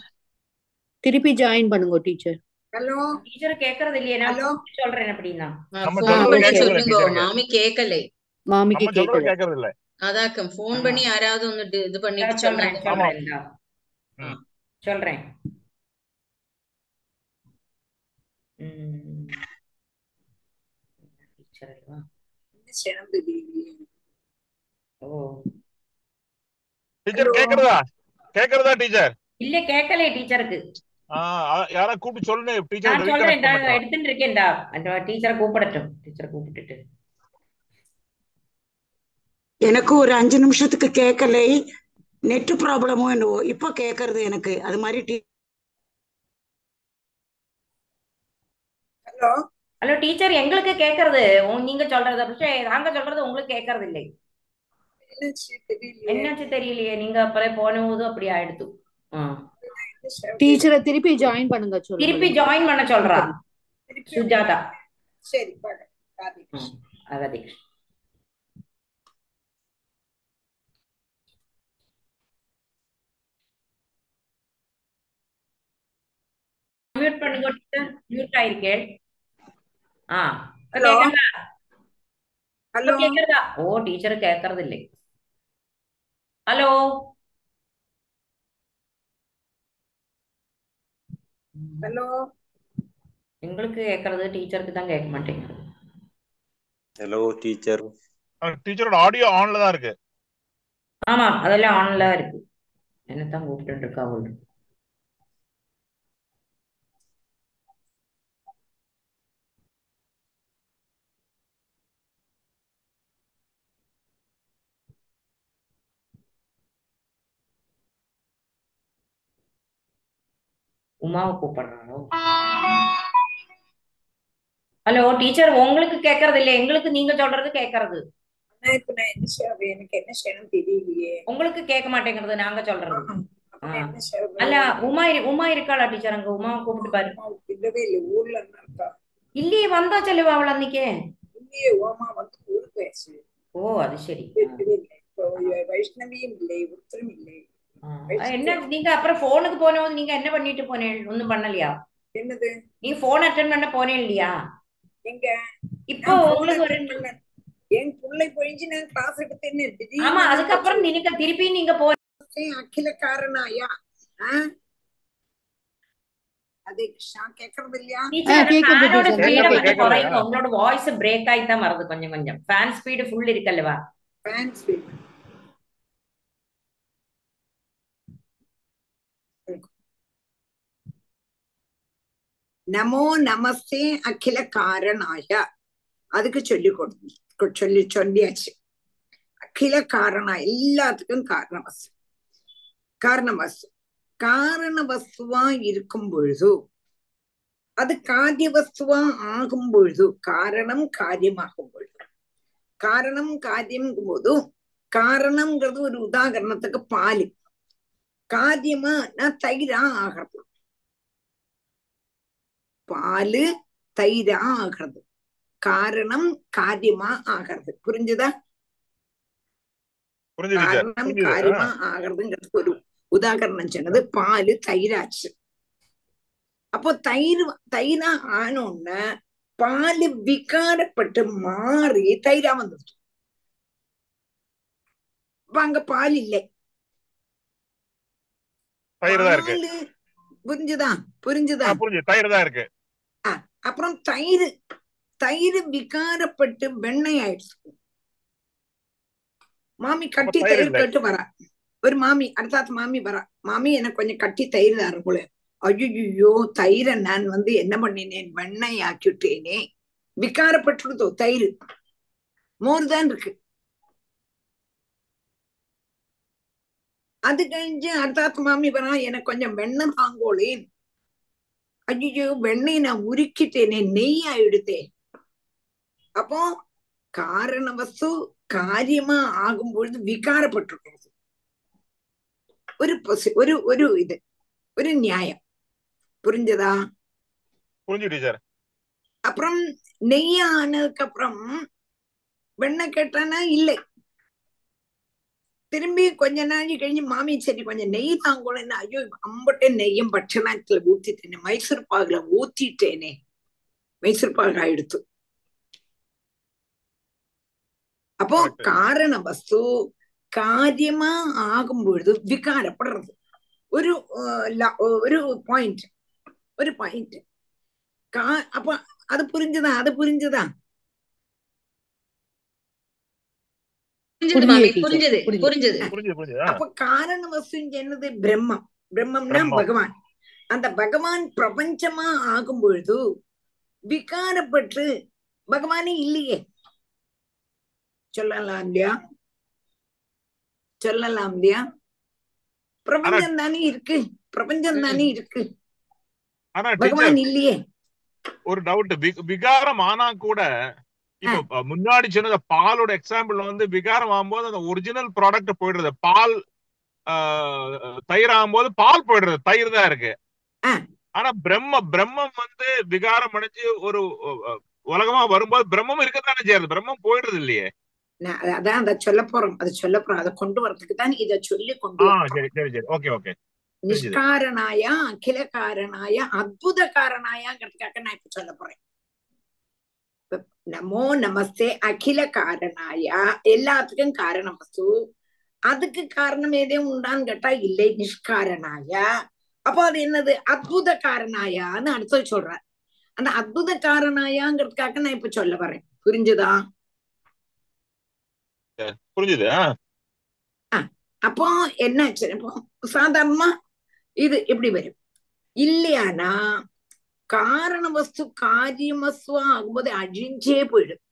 C: திருப்பி ஜாயின் பண்ணுங்க டீச்சர்
A: ஹலோ
B: டீச்சர் கேக்குறது இல்லையே நான் சொல்றேன் அப்படின்னா
I: மாமி கேக்கல
C: மாமிக்கு
E: கேக்கல
I: அதாக்கம் ஃபோன் பண்ணி யாராவது வந்து இது பண்ணிட்டு
B: சொல்றேன் சொல்றேன் டீச்சர் ஓ
E: டீச்சர் கேக்குறதா? கேக்குறதா டீச்சர்
B: இல்ல கேக்கல டீச்சருக்கு.
E: யாரா கூப்பிட்டு சொல்லுங்க டீச்சர்
B: நான் சொல்றேன் எடுத்துட்டு இருக்கேன்டா அந்த டீச்சரை கூப்பிடட்டும். டீச்சரை கூப்பிட்டுட்டு.
J: எனக்கு ஒரு அஞ்சு நிமிஷத்துக்கு கேட்கலை நெட் ப்ராப்ளமோ என்னவோ இப்போ கேட்கறது எனக்கு. அது மாதிரி டீ
A: ஹலோ.
B: ஹலோ டீச்சர் எங்களுக்கு கேட்கறது நீங்க சொல்றது நாங்க சொல்றது உங்களுக்கு கேட்கறது இல்லை
A: என்னாச்சு தெரியலையே.
B: நீங்க அப்பலே போன போது அப்படி ஆயிடுத்து. ஆ.
C: டீச்சரை திருப்பி ஜாயின் பண்ணுங்க
B: திருப்பி ஜாயின் பண்ண சொல்றா. சுஜாதா.
A: சரி பாக்க ராதே
B: ம், அகதி மியூட் பண்ணுங்க மியூட் ஆயிருக்கேன். ஆ.
A: ஹலோ. ஹலோ
B: ஓ டீச்சர் கேக்குறது இல்லை ஹலோ.
A: ஹலோ.
B: எங்களுக்கு கேக்குறது டீச்சருக்கு தான் கேட்க மாட்டேங்குது
D: Hello, teacher.
E: டீச்சரோட ஆடியோ ஆன்ல தான் இருக்கு.
B: ஆமா அதெல்லாம் ஆன்ல இருக்கு. என்னத்தான் கூப்பிட்டு இருக்கா அவள்? உமாவை கூப்பிடுறாளோ ஹலோ டீச்சர் உங்களுக்கு கேக்குறது இல்ல எங்களுக்கு நீங்க சொல்றது கேக்குறது. உங்களுக்கு கேட்க மாட்டேங்கிறது நாங்க சொல்றது. அல்ல உமா உமா இருக்காளா டீச்சர் அங்க? உமா கூப்பிட்டு பாரு. இல்லையே வந்தா சொல்லுவா அவள் அன்னைக்கே. ஓ அது சரி.
A: வைஷ்ணவியும் இல்லை ஒருத்தரும் இல்லை.
B: என்ன நீங்க அப்புறம் போனுக்கு போனது நீங்க என்ன பண்ணிட்டு போனேன் ஒண்ணும் பண்ணலையா?
A: என்னது?
B: நீங்க போன் அட்டன் பண்ண போனேன் இல்லையா?
A: எங்க?
B: இப்போ உங்களுக்கு ஒரு.
A: என் புள்ளை போயிடுச்சு நான் கிளாஸ் எடுத்தேன்னு
B: ஆமா அதுக்கப்புறம் நீங்க திருப்பி நீங்க போ
A: அகில காரணாயா ஆ? அது கேக்குறது இல்லையா?
B: ஸ்பீட உங்களோட வாய்ஸ் பிரேக் ஆகி தான் வருது கொஞ்சம் கொஞ்சம். ஃபேன் ஸ்பீடு ஃபுல் இருக்கல்லவா?
A: ஃபேன்ஸ் நமோ நமஸ்தே அகில காரணாய அதுக்கு சொல்லி கொடு சொல்லி சொல்லியாச்சு. அகில காரணா எல்லாத்துக்கும் காரண வஸ்து காரண வஸ்து காரண வஸ்துவா இருக்கும் பொழுது அது காரிய வஸ்துவா ஆகும் பொழுது காரணம் காரியமாகும் பொழுது. காரணம் காரியம் போது காரணம்ங்கிறது ஒரு உதாகரணத்துக்கு பாല് காரியமா நான் தயிரா ஆகிறது பாலு தயிரா ஆகிறது. காரணம் காரியமா ஆகிறது. புரிஞ்சுதா? காரணம் காரியமா ஆகிறதுங்கிறதுக்கு ஒரு உதாகரணம் சொன்னது பாலு தயிராச்சு அப்போ தயிர் தயிரா ஆனோன்னு பாலு விகாரப்பட்டு மாறி தயிரா வந்துடுச்சு அப்ப அங்க பால் இல்லை. புரிஞ்சுதா? புரிஞ்சுதா?
E: புரிஞ்சு தயிர் இருக்கு.
A: அப்புறம் தயிர் தயிர் விகாரப்பட்டு வெண்ணெய் ஆயிடுச்சு. மாமி கட்டி
E: தயிர்.
A: கேட்டு வரா. ஒரு மாமி அடுத்தாத்து மாமி வரா. மாமி எனக்கு கொஞ்சம் கட்டி தயிர் தாரு போல. ஐயோ தயிரை நான் வந்து என்ன பண்ணினேன்? வெண்ணெய் ஆக்கிவிட்டேனே. விகாரப்பட்டுடுதோ தயிர். மோர் தான் இருக்கு. அது கழிஞ்சு அடுத்தாத்து மாமி வரா எனக்கு கொஞ்சம் வெண்ணெய் தாங்கோளேன். ஐயோ வெண்ணெய் நான் உருக்கிட்டேனே நெய் ஆயிடுத்தே அப்போ காரண வஸ்து காரியமா ஆகும் பொழுது விகாரப்பட்டிருக்கிறது ஒரு ஒரு ஒரு இது ஒரு நியாயம் புரிஞ்சதா அப்புறம் நெய் ஆனதுக்கு அப்புறம் வெண்ணெய் கேட்டானா இல்லை திரும்பி கொஞ்ச நாள் கழிஞ்சு மாமி சரி கொஞ்சம் நெய் தாங்கோன்னு ஐயோ அம்பட்டே நெய்யும் பட்சணத்துல ஊத்திட்டேனே மைசூர் பாகுல ஊத்திட்டேனே. மைசூர் பாகு ஆயிடுத்து. அப்போ
E: Correct.
A: காரண வஸ்து காரியமா ஆகும் பொழுது விகாரப்படுறது. ஒரு அஹ், ல- ஒரு பாயிண்ட் ஒரு பாயிண்ட் கா அப்ப அது புரிஞ்சுதா அது புரிஞ்சுதா
I: புரிஞ்சது
C: புரியுது
I: மாமி
C: teacher,
I: புரிஞ்சது
C: புரியுது.
I: புரிஞ்சது
E: புரிஞ்சு புரிஞ்சு ஆ.
A: அப்ப காரண வஸ்து என்னது? பிரம்மம். பிரம்மம்னா
E: பிரம்மம்.
A: பகவான். அந்த பகவான் பிரபஞ்சமா ஆகும் பொழுது விகாரப்பட்டு பகவானே இல்லையே. சொல்லலாம் இல்லையா? சொல்லலாம் இல்லையா? பிரபஞ்சம் தானே இருக்கு. பிரபஞ்சம் தானே இருக்கு.
E: ஆனா
A: பகவான் இல்லையே.
E: ஒரு டவுட் விகாரம் ஆனா கூட இப்போ முன்னாடி சொன்னது பாலோட எக்ஸாம்பிள் வந்து விகாரம் ஆகும்போது அந்த ஒரிஜினல் ப்ராடக்ட் போயிடுறது. பால் தயிர் ஆகும்போது பால் போயிடுறது. தயிர் தான் இருக்கு. ஆனா பிரம்ம பிரம்மம் வந்து விகாரம் அடைஞ்சு ஒரு உலகமா வரும்போது பிரம்மம் இருக்கத்தானே செய்யுது. பிரம்மம் போயிடுறது இல்லையே.
A: அதான் அதை சொல்ல போறோம். அதை சொல்ல போறோம். அதை கொண்டு வரதுக்கு தான் இதை சொல்லி கொண்டு
E: ஆ
A: வரோம்.
E: சரி சரி சரி. Okay okay.
A: நிஷ்காரணாய அகில காரணாய அத்புத காரணாயங்கிறதுக்காக நான் இப்ப சொல்ல போறேன். நமோ நமஸ்தே அகில காரணாய. எல்லாத்துக்கும் காரண வஸ்து அதுக்கு காரணம் ஏதேயும் உண்டான்னு கேட்டா இல்லை நிஷ்காரணாய. அப்போ அது என்னது? அத்புத காரணாயான்னு அடுத்தது சொல்றார். அந்த அத்புத காரணாயாங்கிறதுக்காக நான் இப்ப சொல்ல வரேன். புரிஞ்சுதா?
E: புரிஞ்சுது
A: அப்போ என்னாச்சு? இப்போ சாதாரணமா இது எப்படி வரும்? இல்லையானா காரண வஸ்து காரியம் வஸ்து ஆகும்போது அழிஞ்சே போயிடும்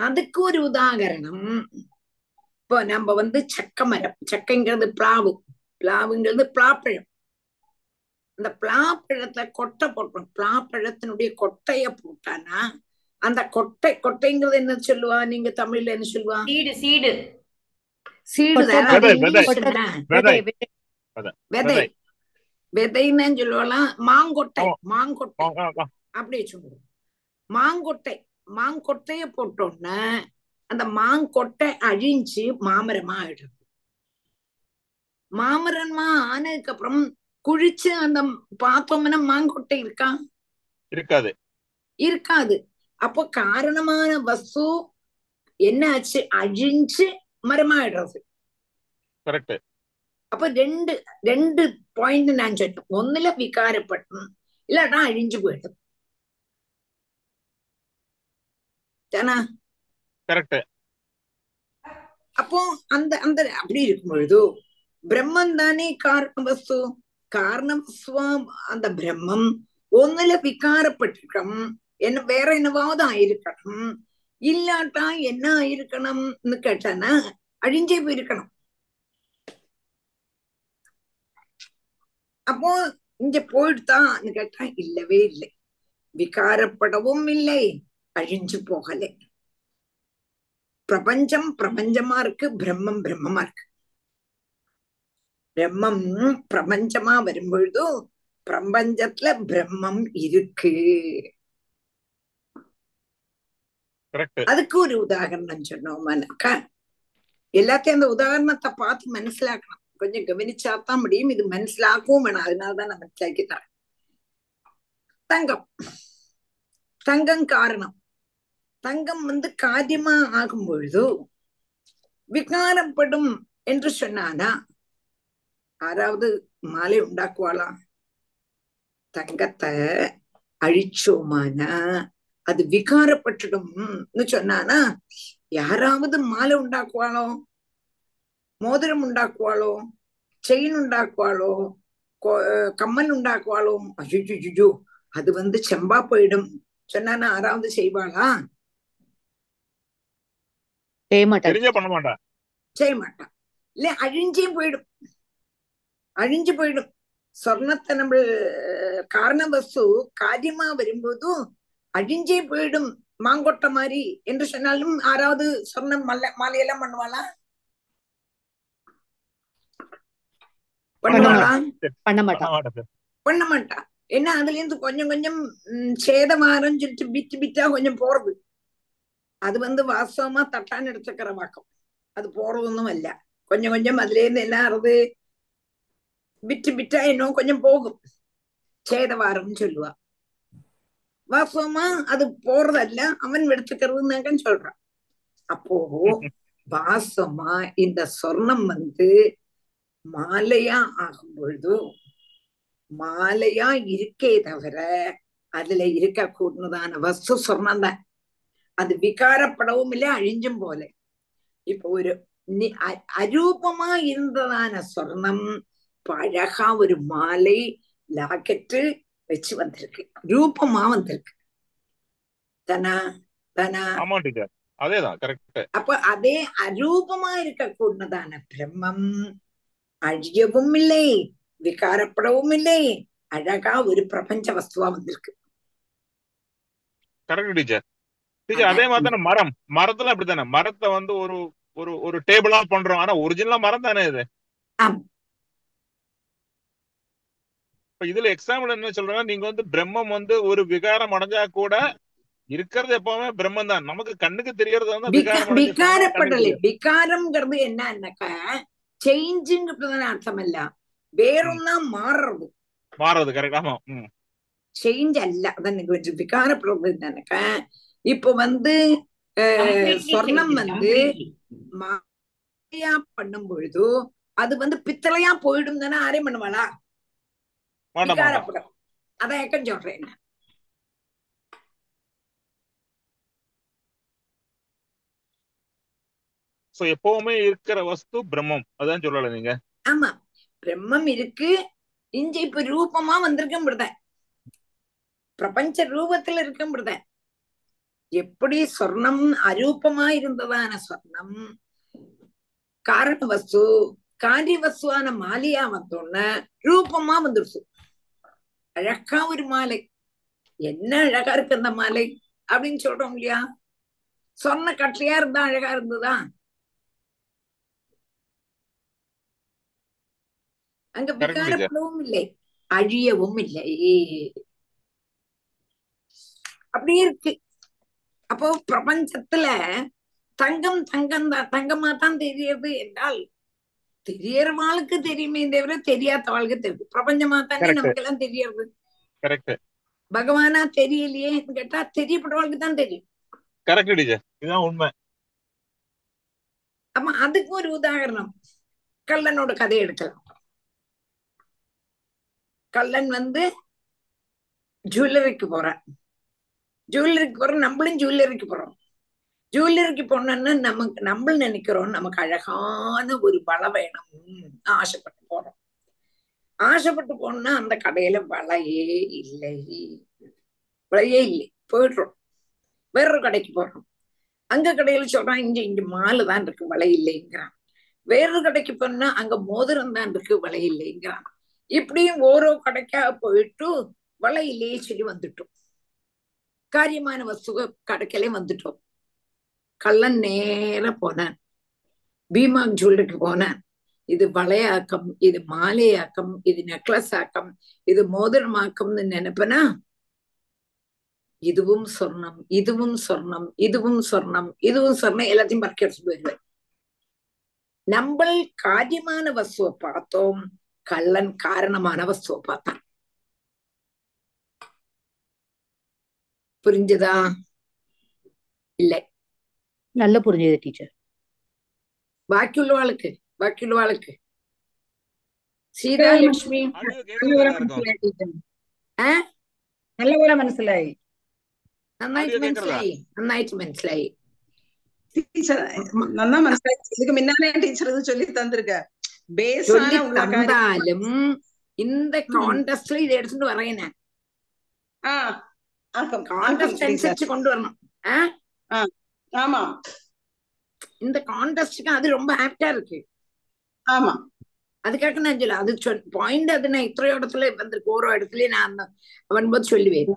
A: அதுக்கு ஒரு உதாகரணம் இப்போ நம்ம வந்து சக்க மரம் சக்கைங்கிறது பிளாவு பிளாவுங்கிறது பிளாப்பழம் அந்த பிளாப்பழத்தை கொட்டை போட்டோம் பிளாப்பழத்தினுடைய கொட்டைய போட்டானா அந்த கொட்டை கொட்டைங்கிறது என்ன சொல்லுவா நீங்க தமிழ்ல என்ன சொல்லுவா
B: சீடு சீடு
A: சீடுதான்
E: விதை,
A: விதைன்னு சொல்லுவலாம் மாங்கொட்டை. மாங்கொட்டை. அப்படி சொல்லுவோம். மாங்கொட்டை மாங்கொட்டைய போட்டோன்னா அந்த மாங்கொட்டை அழிஞ்சு மாமரமா ஆயிடுது. மாமரமா ஆனதுக்கு அப்புறம் குழிச்சு அந்த பார்த்தோம்னா மாங்கொட்டை இருக்கா?
E: இருக்காது.
A: இருக்காது. அப்போ காரணமான வஸ்து என்ன ஆச்சு அழிஞ்சு மரமாயிடுறது
E: கரெக்ட்
A: அப்ப ரெண்டு ரெண்டு பாயிண்ட் நான் சொன்னேன் ஒண்ணுல விகாரப்பட்டும் இல்லாட்டா அழிஞ்சு போயிடும். தானா?
E: கரெக்ட்
A: அப்போ அந்த அந்த அப்படி இருக்கும் பொழுது பிரம்மன் தானே காரண வஸ்து காரண அந்த பிரம்மம் ஒண்ணுல விகாரப்பட்டிருக்கணும். என்ன வேற என்னவாவது ஆயிருக்கணும். இல்லாட்டா என்ன ஆயிருக்கணும்னு கேட்டானா அழிஞ்சே போயிருக்கணும். அப்போ இங்க போயிடுதான்னு கேட்டா இல்லவே இல்லை. விகாரப்படவும் இல்லை அழிஞ்சு போகல. பிரபஞ்சம் பிரபஞ்சமா இருக்கு பிரம்மம் பிரம்மமா இருக்கு. பிரம்மம் பிரபஞ்சமா வரும்பொழுதும் பிரபஞ்சத்துல பிரம்மம் இருக்கு. அதுக்கு ஒரு உதாகரணம் சொன்னோமானாக்கா எல்லாத்தையும் அந்த உதாரணத்தை பார்த்து மனசிலாக்கணும். கொஞ்சம் கவனிச்சாத்தான் முடியும். இது மனசிலாக்கவும் வேணும். அதனாலதான் நான் மனசிலாக்கிட்டான். தங்கம். தங்கம் காரணம். தங்கம் வந்து காரியமா ஆகும் பொழுது விகாரப்படும் என்று சொன்னானா? ஆறாவது மாலை உண்டாக்குவாளாம் தங்கத்தை அழிச்சோமானா? அது விகாரப்பட்டுடும் சொன்னானா? யாராவது மாலை உண்டாக்குவாளோ? மோதிரம் உண்டாக்குவாளோ செயின் உண்டாக்குவாளோ கம்மல் உண்டாக்குவாளோ அஜுஜுஜுஜு அது வந்து செம்பா போயிடும் சொன்னானா யாராவது செய்வாளா
C: செய்ய
E: மாட்டா
A: செய்ய மாட்டான் இல்ல அழிஞ்சே போயிடும் அழிஞ்சு போயிடும் சொர்ணத்தை நம்ம காரண வஸ்து காரியமா வரும்போதும் அழிஞ்சே போயிடும் மாங்கொட்டை மாதிரி என்று சொன்னாலும் யாராவது சொர்ணம் மல்ல மாலையெல்லாம் பண்ணுவாளா பண்ணுவாளா
C: பண்ண
E: பண்ண
C: மாட்டான்
E: மாட்டா சார்
A: பண்ண மாட்டா ஏன்னா அதுல இருந்து கொஞ்சம் கொஞ்சம் ம், சேதமாறம் சொல்லிட்டு பிட்டு பிட்டா கொஞ்சம் போறது அது வந்து வாஸ்தவமா தட்டான்னு எடுத்துக்கிற வாக்கம் அது போறதொന്നും அல்ல கொஞ்சம் கொஞ்சம் அதுல இருந்து என்ன ஆறுது பிட்டு பிட்டா இன்னும் கொஞ்சம் போகும் சேதவாரம்னு சொல்லுவா வாஸ்தவமா அது போறதல்ல அவன் எடுத்துக்கிறதுன்னு சொல்றான் அப்போ வாஸ்தவமா இந்த சொர்ணம் வந்து மாலையா ஆகும் பொழுது மாலையா இருக்கே தவிர அதுல இருக்க கூடதான வஸ்து சொர்ணம் தான் அது விகாரப்படவும் இல்லை அழிஞ்சும் போல. இப்போ ஒரு அரூபமா இருந்ததான சொர்ணம் அழகா ஒரு மாலை லாக்கெட்டு வச்சு வந்திருக்கு. ரூபமா வந்திருக்கு. தானா தானா.
E: அதேதான்
A: அப்ப அதே அரூபமா இருக்கக்கூடியதான பிரம்மம். அழியவும் இல்லை விகாரப்படவும் இல்லை அழகா ஒரு பிரபஞ்ச வஸ்துவா வந்திருக்கு.
E: Correct teacher. டீச்சர் அதே மாதிரி தானே மரம். மரத்துல அப்படித்தானே மரத்தை வந்து ஒரு ஒரு ஒரு டேபிளா பண்றோம். ஆனா ஒரிஜினலா மரம் தானே இது? இப்ப இதுல எக்ஸாம்பிள் என்ன சொல்றேன்னா நீங்க வந்து பிரம்மம் வந்து ஒரு விகாரம் அடைஞ்சா கூட இருக்கிறது எப்பவுமே பிரம்மம் தான் நமக்கு கண்ணுக்கு தெரியறது வந்து
A: விகாரப்படலை. விகாரம்ங்கிறது என்னன்னாக்கா சேஞ்சுங்கிறது அர்த்தம் இல்ல வேறொன்னா மாறுறது.
E: மாறுறது கரெக்ட் ஆமா.
A: சேஞ்ச் அல்ல. அதான் எனக்கு விகாரப்படுறது என்னன்னாக்கா இப்ப வந்து சொர்ணம் வந்து. மாயா பண்ணும் பொழுது அது வந்து பித்தளையா போயிடும் தானே ஆரே பண்ணுவாளா விகாரப்படும். அதான் ஏக்கம் சொல்றேன்
E: சோ எப்பவுமே இருக்கிற வஸ்து பிரம்மம். அதான் சொல்லல நீங்க.
A: ஆமா. பிரம்மம் இருக்கு. இங்க இப்ப ரூபமா வந்திருக்கும் பிரத பிரபஞ்ச ரூபத்துல இருக்கும் பிரத எப்படி சொர்ணம் அரூபமா இருந்ததான சொர்ணம்? காரண வஸ்து காரிய வஸ்துவான மாலையா வந்தோன்னு ரூபமா வந்துருச்சு. அழகா ஒரு மாலை. என்ன அழகா இருக்கு அந்த மாலை? அப்படின்னு சொல்றோம் இல்லையா? சொன்ன கட்டளையா இருந்தா அழகா இருந்ததா? அங்க. விகாரப்படவும் இல்லை. அழியவும் இல்லை. அப்படியே இருக்கு. அப்போ பிரபஞ்சத்துல தங்கம் தங்கம் தான் தங்கமா தான் தெரியறது என்றால் தெரியறவாளுக்கு தெரியுமே தவிர தெரியாதவாளுக்கு தெரியுது. பிரபஞ்சமா தானே
E: Correct.
A: நமக்கு எல்லாம் தெரியறது பகவானா தெரியலையேன்னு கேட்டா தெரியப்படுறவளுக்கு தான் தெரியும்.
E: கரெக்ட்
A: அப்ப அதுக்கு ஒரு உதாரணம். கள்ளனோட கதை எடுக்கலாம். கள்ளன் வந்து ஜுவல்லரிக்கு போறான். ஜுவல்லரிக்கு போறோம் நம்மளும் ஜுவல்லரிக்கு போறோம். ஜுவல்லரிக்கு போனோம்னா நமக்கு நம்மளும் நினைக்கிறோம் நமக்கு அழகான ஒரு வளை வேணும் ஆசைப்பட்டு போறோம். ஆசைப்பட்டு போனோம்னா அந்த கடையில வளையே இல்லை. வளையே இல்லை. போயிடுறோம். வேறொரு கடைக்கு போறோம். அங்க கடையில சொல்றான் இங்க இங்க மாலை தான் இருக்கு வலை இல்லைங்கிறான். வேறொரு கடைக்கு போனா அங்க மோதிரம் தான் இருக்கு வலை இல்லைங்கிறான். இப்படியும் ஓரோ கடைக்கா போயிட்டு வலை சொல்லி வந்துட்டோம். காரியமான வஸ்துவ கடைக்கலே வந்துட்டோம். கள்ளன் நேர போனான். பீமாங் ஜுவல்லரிக்கு போனான். இது வளையாக்கம் இது மாலையாக்கம் இது நெக்லஸ் ஆக்கம் இது மோதிரமாக்கம்னு நினைப்பனா? இதுவும் சொர்ணம் இதுவும் சொர்ணம் இதுவும் சொர்ணம் இதுவும் சொர்ணம் எல்லாத்தையும் பறக்க எடுத்துட்டு வருவேன் நம்ம காரியமான வசுவை பார்த்தோம். கள்ளன் காரணமான வஸ்துவை பார்த்தான் புரிஞ்சுதா இல்லை
C: நல்லா புரிஞ்சது டீச்சர்
A: பாக்கியுள்ளவாளுக்கு பாக்கியுள்ளவாளுக்கு சீதா லட்சுமி
E: ஆடியோ கேட்கறதா இருக்கும்
A: ആ
I: നല്ലപോലെ മനസ്സിലായി
A: നന്നായിട്ട്
E: ആദ്യം കേൾക്കറതാ?
A: മനസ്സിലായി നന്നായിട്ട് മനസ്സിലായി
F: டீச்சர் நன்னா மனசிலாச்சு இதுக்கு முன்னாலே டீச்சர் இது சொல்லி தந்திருக்க
A: தந்தாலும் இந்த
F: ஆக்கம்
A: காண்டஸ்ட்
F: டீச்சர்
A: அனுசரிச்சு கொண்டு வரணும் ஆ
F: ஆமா
A: இந்த காண்டஸ்டுக்கு அது ரொம்ப ஆப்டா இருக்கு
F: ஆமா
A: அதுக்காக நான் சொல்ல அது பாயிண்ட் அது நான் இத்தனை இடத்துல வந்திருக்கு ஓரோ இடத்துலயும் நான் அவன் போது சொல்லுவேன்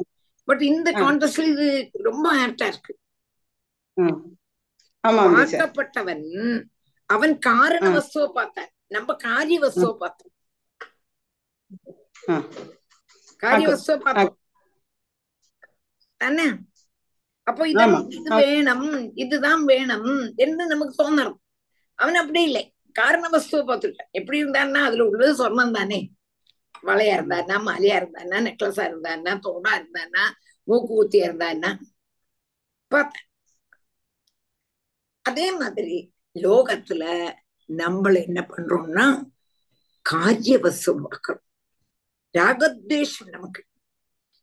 A: பட் இந்த
F: ஆ.
A: காண்டஸ்ட்ல இது ரொம்ப ஆப்டா இருக்கு.
F: ஆமா
A: பார்க்கப்பட்டவன் அவன் காரண. வஸ்துவை பார்த்தான் நம்ம காரிய வஸ்துவை பார்த்தோம்
F: ஆ.
A: காரிய
F: ஆக்கம்.
A: வஸ்துவை பார்த்தோம் தானே அப்போ இது. இது. வேணும் இதுதான் வேணும் என்று நமக்கு தோணணும் அவன் அப்படி இல்லை காரண வஸ்துவை பார்த்துருக்கான் எப்படி இருந்தான்னா அதுல உள்ளது சொர்ணம் தானே வளையா இருந்தான்னா மாலையா இருந்தான்னா நெக்லஸா இருந்தான்னா தோடா இருந்தான்னா மூக்கு ஊத்தியா இருந்தான்னா பார்த்தேன் அதே மாதிரி லோகத்துல நம்மள என்ன பண்றோம்னா காரிய வஸ்து ராகத்வேஷம் நமக்கு.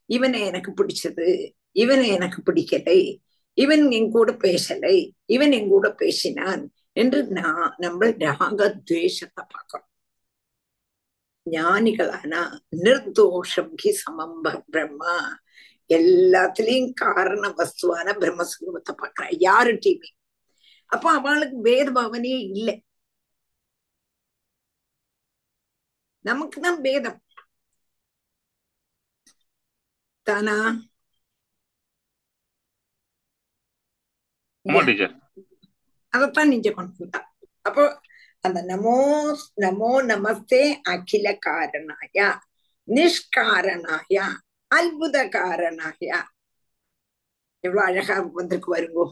A: இவனை எனக்கு பிடிச்சது இவனை எனக்கு பிடிக்கலை இவன் என் கூட பேசலை இவன் என் கூட பேசினான் என்று நான் நம்ம ராகத்வேஷத்தை பார்க்கணும் ஞானிகளானா நிர்தோஷம் கி சமம் பிரம்மா. எல்லாத்துலயும் காரண வஸ்துவான பிரம்மஸ்வரூபத்தை பாக்குறா யாருகிட்டயுமே. அப்ப அவளுக்கு வேத பாவனையே இல்லை. பேதம் தானா
E: ஆமா டீச்சர்
A: அதத்தான் நீங்க கொண்டு வந்தா அப்போ அந்த நமோ நமோ நமஸ்தே அகில காரணாய நிஷ்காரணாய அற்புத காரணாய எவ்வளவு அழகா வந்திருக்கு வருங்கோ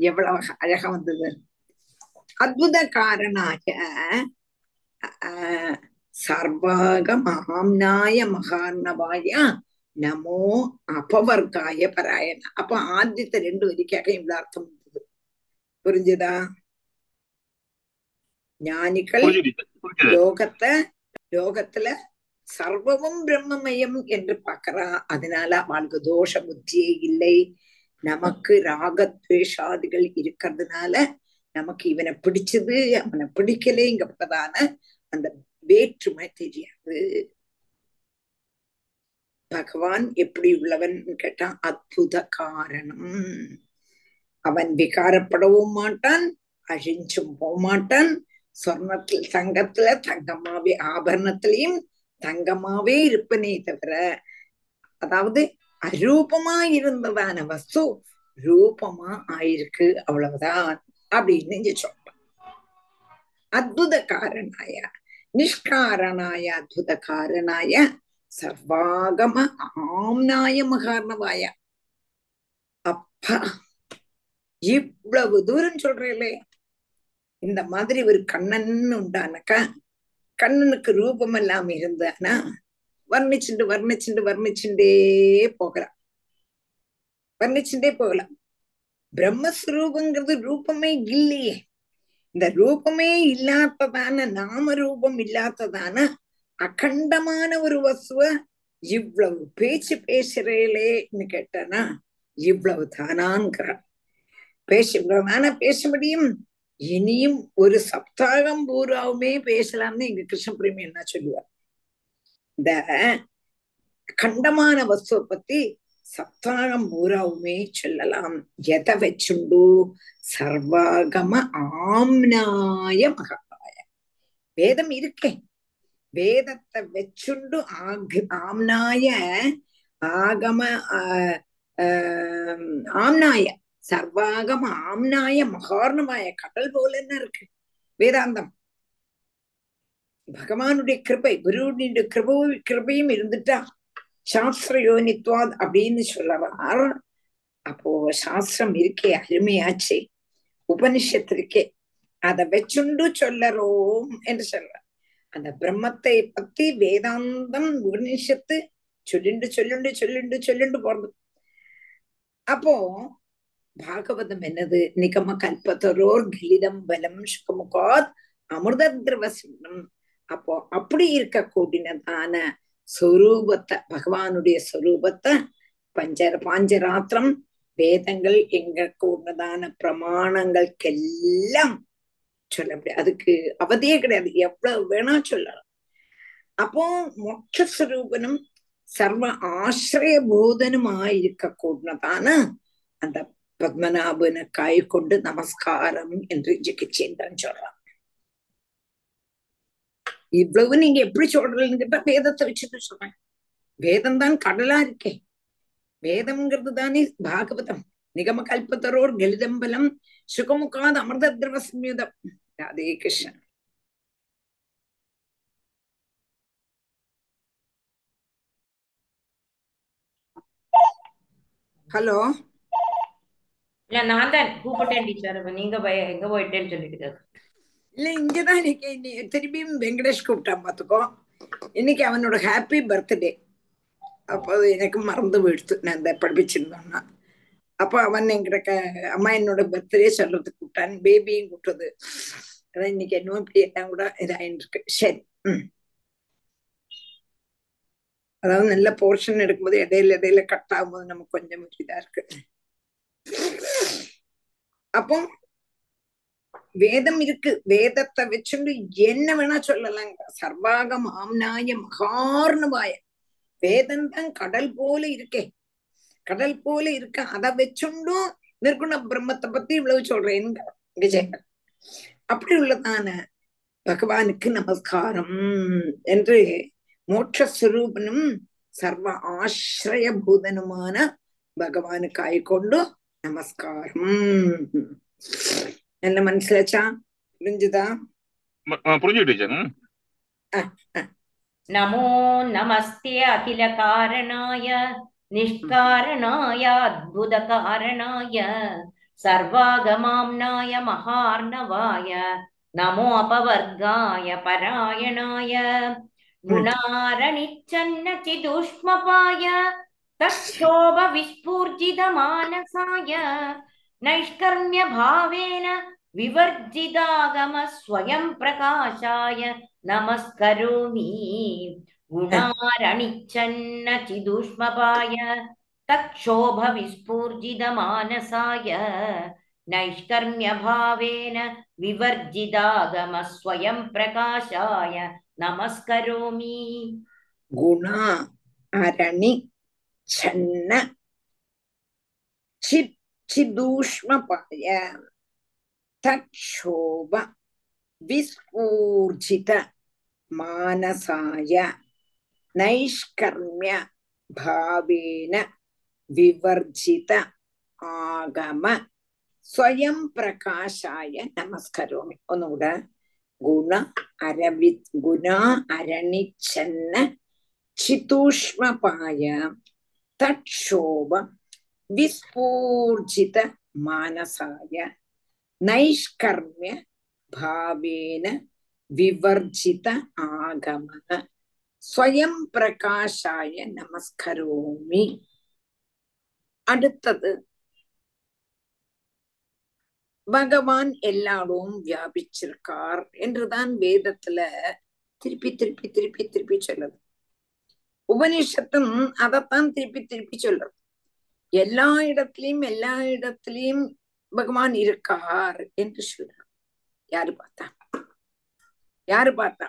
A: எவ்வளவு அழகா வந்தது அற்புத காரணாய சர்வாக மகாம்னாய மகார்ணவாய நமோ அபவர்காய பராயண. அப்ப ஆதித்த ரெண்டு வரிக்காக இந்த அர்த்தம் இருந்தது புரிஞ்சுதா? ஞானிகள் லோகத்தை லோகத்துல சர்வமும் பிரம்மமயம் என்று பாக்குறா அதனால அவளுக்கு தோஷ புத்தியே இல்லை. நமக்கு ராகத்வேஷாதிகள் இருக்கிறதுனால நமக்கு இவனை பிடிச்சது அவனை பிடிக்கலேங்கிறதான அந்த வேற்றுமை தெரியாது. பகவான் எப்படி உள்ளவன் கேட்டா அற்புத காரணம். அவன் விகாரப்படவும் மாட்டான் அழிஞ்சும் போக மாட்டான் சொர்ணத்தில் தங்கத்துல தங்கமாவே ஆபரணத்திலையும் தங்கமாவே இருப்பனே தவிர அதாவது அரூபமா இருந்ததான வஸ்து ரூபமா ஆயிருக்கு அவ்வளவுதான் அப்படின்னு சொல்றான். அற்புத காரணாயா? நிஷ்காரணாய அத்புத காரணாய சர்வாகம ஆம்னாய மகாரணவாய அப்பா இவ்வளவு தூரம் சொல்றேலே இந்த மாதிரி ஒரு கண்ணன் உண்டானக்கா கண்ணனுக்கு ரூபம் எல்லாம் இருந்தானா வர்ணிச்சுண்டு வர்ணிச்சுண்டு வர்ணிச்சுண்டே போகிறான் வர்ணிச்சுட்டே போகலாம் பிரம்மஸ்வரூபங்கிறது ரூபமே இல்லையே இந்த ரூபமே இல்லாததான நாம ரூபம் இல்லாததான அகண்டமான ஒரு வசுவ இவ்வளவு பேச்சு பேசுறேளேன்னு கேட்டானா இவ்வளவு தானாங்கிறான் பேச இவ்வளவுதான பேச முடியும்? இனியும் ஒரு சப்தாகம் பூராவுமே பேசலாம்னு எங்க கிருஷ்ணபிரமி என்ன சொல்லுவார்? இந்த கண்டமான வஸ்துவை பத்தி சப்தாகம் பூராவுமே சொல்லலாம். எதை வச்சுண்டு சர்வாகம ஆம்னாய மகாய வேதம் இருக்கே. வேதத்தை வச்சுண்டு ஆக் ஆம்னாய ஆகம ஆம்னாய சர்வாகம ஆம்னாய மகார்ணமாய கடல் போல என்ன இருக்கு? வேதாந்தம். பகவானுடைய கிருபை குருவுடைய கிருப கிருபையும் இருந்துட்டா. சாஸ்திர யோனித்வாத் அப்படின்னு சொல்லவார் அப்போ சாஸ்திரம் இருக்கே அருமையாச்சே. உபனிஷத்திற்கே அத அதை வச்சுண்டு சொல்லறோம் என்று சொல்ற அந்த பிரம்மத்தை பத்தி வேதாந்தம் உபனிஷத்து சொல்லிண்டு சொல்லுண்டு சொல்லுண்டு சொல்லுண்டு போறது. அப்போ பாகவதம் என்னது? நிகம கல்பத்தரோர் கிலிதம் பலம் சுகமுகாத் அமிர்த திரவசினம் அப்போ அப்படி இருக்க கூடினதான சொரூபத்தை பகவானுடைய சொரூபத்தை பஞ்ச பாஞ்சராத்திரம் வேதங்கள் எங்களுக்கு கூடதான பிரமாணங்களுக்கெல்லாம் சொல்ல முடியாது. அதுக்கு அவதியே கிடையாது. எவ்வளவு வேணா சொல்லலாம். அப்போ மோட்சஸ்வரூபனும் சர்வ ஆசிரிய போதனுமாயிருக்க கூடதான அந்த பத்மநாபனை காய் கொண்டு நமஸ்காரம் என்று ஜெகிச்சேன் சொல்றான். இவ்வளவு நீங்க எப்படி சொல்றீங்கன்னு கேட்டா வேதத்தை வச்சுட்டு சொல்றேன். வேதம் தான் கடலா இருக்கேன் வேதம்ங்கிறது தானே பாகவதம். நிகம கல்பத்தரோர் கலிதம்பலம் சுகமுகாத அமிர்த திரவ சம்யுதம் ராதே கிருஷ்ணன். ஹலோ?
B: இல்ல நான் தான் கூப்பிட்டேன் டீச்சர். நீங்க போய் எங்க போயிட்டேன்னு சொல்லிட்டு
A: இல்ல இங்கதான் இன்னைக்கு இன்னி- திரும்பியும் வெங்கடேஷ் கூப்பிட்டான் பாத்துக்கோ. இன்னைக்கு அவனோட ஹாப்பி பர்த்டே. அப்போ எனக்கு மறந்து போயிடுத்து நான் இந்த படிப்பிச்சிருந்தோம்னா அப்போ அவன் எங்கிட்ட அம்மா என்னோட பர்த்டே சொல்றதுக்கு கூட்டான் பேபியும் கூட்டுறது அதான் இன்னைக்கு என்னவோ இப்படி எல்லாம் கூட இதாயின்னு இருக்கு சரி ம் அதாவது நல்ல போர்ஷன் எடுக்கும்போது இடையில இடையில கட் ஆகும்போது நமக்கு கொஞ்சம் இதா இருக்கு அப்போ வேதம் இருக்கு வேதத்தை வச்சுண்டு என்ன வேணா சொல்லலாங்க சர்வாக ஆம்னாய மகார்ணவாய வேதந்தான் கடல் போல இருக்கே. கடல் போல இருக்க அதை வச்சுண்டும் நிர்குண பிரம்மத்தை பத்தி இவ்வளவு சொல்றேன். விஜயன் அப்படி உள்ளதான பகவானுக்கு நமஸ்காரம் என்று மோட்சஸ்வரூபனும் சர்வ ஆசிரய பூதனுமான பகவானுக்கு ஆய்கொண்டு நமஸ்காரம். என்ன மனசுலச்சா புரிஞ்சுதா?
E: புரிஞ்சு
B: नमो नमस्ते अखिलकारणाय निष्कारणाय अद्भुतकारणाय सर्वागमाम्नाय महार्णवाय नमो अपवर्गाय परायणाय गुणारणिच्छन्न चिदुष्मपाय तक्षोभविस्फूर्जितमानसाय नैष्कर्म्यभावेन विवर्जितागम स्वयं प्रकाशाय नमस्करोमि गुणारणिच्छन्न चिदूष्मपाय तक्षोभविस्फूर्जितमानसाय नैष्कर्म्यभावेन विवर्जितागमस्वयं प्रकाशाय नमस्करोमि
A: गुणा अरणि छन्न चिदूष्मपाय तक्षोभ தக்ஷோப விஸ்பூர்ஜித மானசாய நைஷ்கர்மிய பாவேன விவர்ஜித ஆகம സ്വയം പ്രകാശായ നമസ്കരോമി ഒന്നുകൂടെ ഗുണ അരവി ഗുണ അരണിച്ചന്ന ചിതൂഷ്മപായ തക്ഷോഭ വിസ്ഫൂർജിത മാനസായ നൈഷ്കർമ്മ്യ भावेन विवर्जित आगमः। स्वयं பிரகாஷாய நமஸ்கரோமி அடுத்தது பகவான் எல்லாரும் வியாபிச்சிருக்கார் என்றுதான் வேதத்துல திருப்பி திருப்பி திருப்பி திருப்பி சொல்லுது உபனிஷத்தும் அதைத்தான் திருப்பி திருப்பி சொல்றது எல்லா இடத்திலையும் எல்லா இடத்திலையும் பகவான் இருக்கார் என்று சொல்ற யாரு பார்த்தா? யாரு பார்த்தா?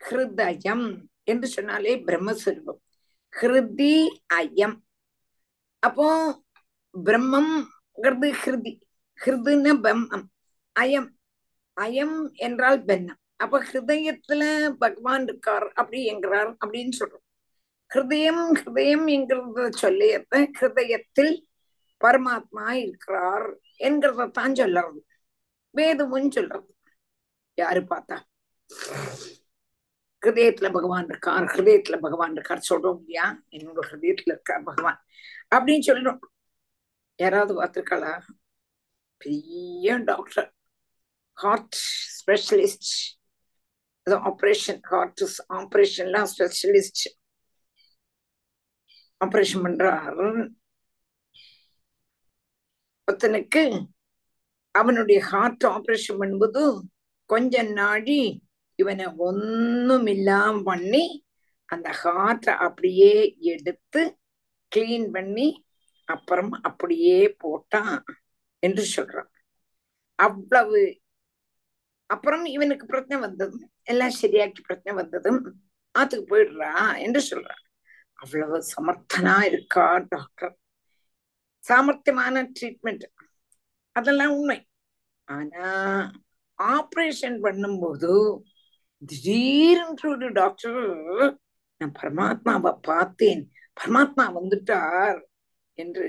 A: ஹிருதயம் என்று சொன்னாலே பிரம்மஸ்வரூபம். ஹிருதி அயம் அப்போ பிரம்மம்ங்கிறது ஹிருதி. ஹிருதுன்னா பிரம்மம். அயம். அயம் என்றால் பென்னம் அப்ப ஹிருதயத்துல பகவான் இருக்கார் அப்படி என்கிறார் அப்படின்னு சொல்றோம். ஹிருதயம் ஹிருதயம் என்கிறத சொல்லியத ஹிருதயத்தில் பரமாத்மா இருக்கிறார் என்கிறதான் சொல்லறது. வேதமும் சொல்றது யாரு பார்த்தா? ஹிருதயத்துல பகவான் இருக்கார் ஹிருதயத்துல பகவான் இருக்கார். சொல்றோம் இல்லையா? என்னோட ஹிருதயத்துல இருக்கார் பகவான். அப்படின்னு சொல்றோம். யாராவது பார்த்திருக்காளா? பெரிய doctor heart specialist operation heart ஆப்ரேஷன்லாம் specialist operation பண்றாரு ஒருத்தனுக்கு அவனுடைய ஹார்ட் ஆப்ரேஷன் பண்ணும்போது கொஞ்ச நாடி இவனை ஒண்ணும் இல்லாம பண்ணி அந்த ஹார்ட்டை அப்படியே எடுத்து கிளீன் பண்ணி அப்புறம் அப்படியே போட்டான் என்று சொல்றான். அவ்வளவு. அப்புறம் இவனுக்கு பிரச்சனை வந்ததும் எல்லாம் சரியாக்கி பிரச்சனை வந்ததும் ஆத்துக்கு போயிடுறா என்று சொல்றான். அவ்வளவு சமர்த்தனா இருக்கா டாக்டர் சாமர்த்தியமான ட்ரீட்மெண்ட் அதெல்லாம் உண்மை. ஆனா ஆபரேஷன் பண்ணும்போது திடீர்ன்ற ஒரு டாக்டர் நான் பரமாத்மாவை பார்த்தேன். பரமாத்மா வந்துட்டார் என்று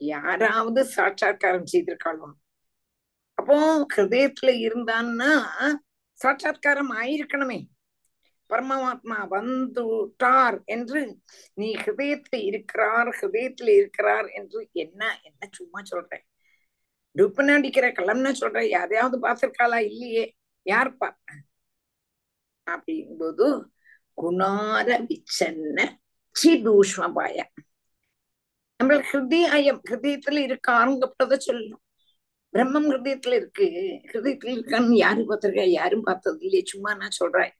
A: யாராவது சாட்சா்காரம் செய்திருக்காளோ. அப்போ ஹிருதயத்துல இருந்தான்னா சாட்சாத்காரம் ஆயிருக்கணுமே. பரமாத்மா வந்துட்டார் என்று நீ ஹிருதயத்துல இருக்கிறார் ஹிருதயத்துல இருக்கிறார் என்று என்ன என்ன சும்மா சொல்றேன் டுப்பன அடிக்கிற கலம்னா சொல்ற யாரையாவது பார்த்திருக்காளா? இல்லையே. யார் பார்த்த அப்படிங்கும்போது குணார விச்சன்ன சிதூஷ்மபாய. நம்ம ஹிருதயம் ஹிருதயத்துல இருக்காருங்கப்பட்டத சொல்லணும். பிரம்மம் ஹிருதயத்துல இருக்கு. ஹிருதயத்துல இருக்கான்னு யாரும் பார்த்திருக்கா? யாரும் பார்த்தது இல்லையே. சும்மா நான் சொல்றேன்.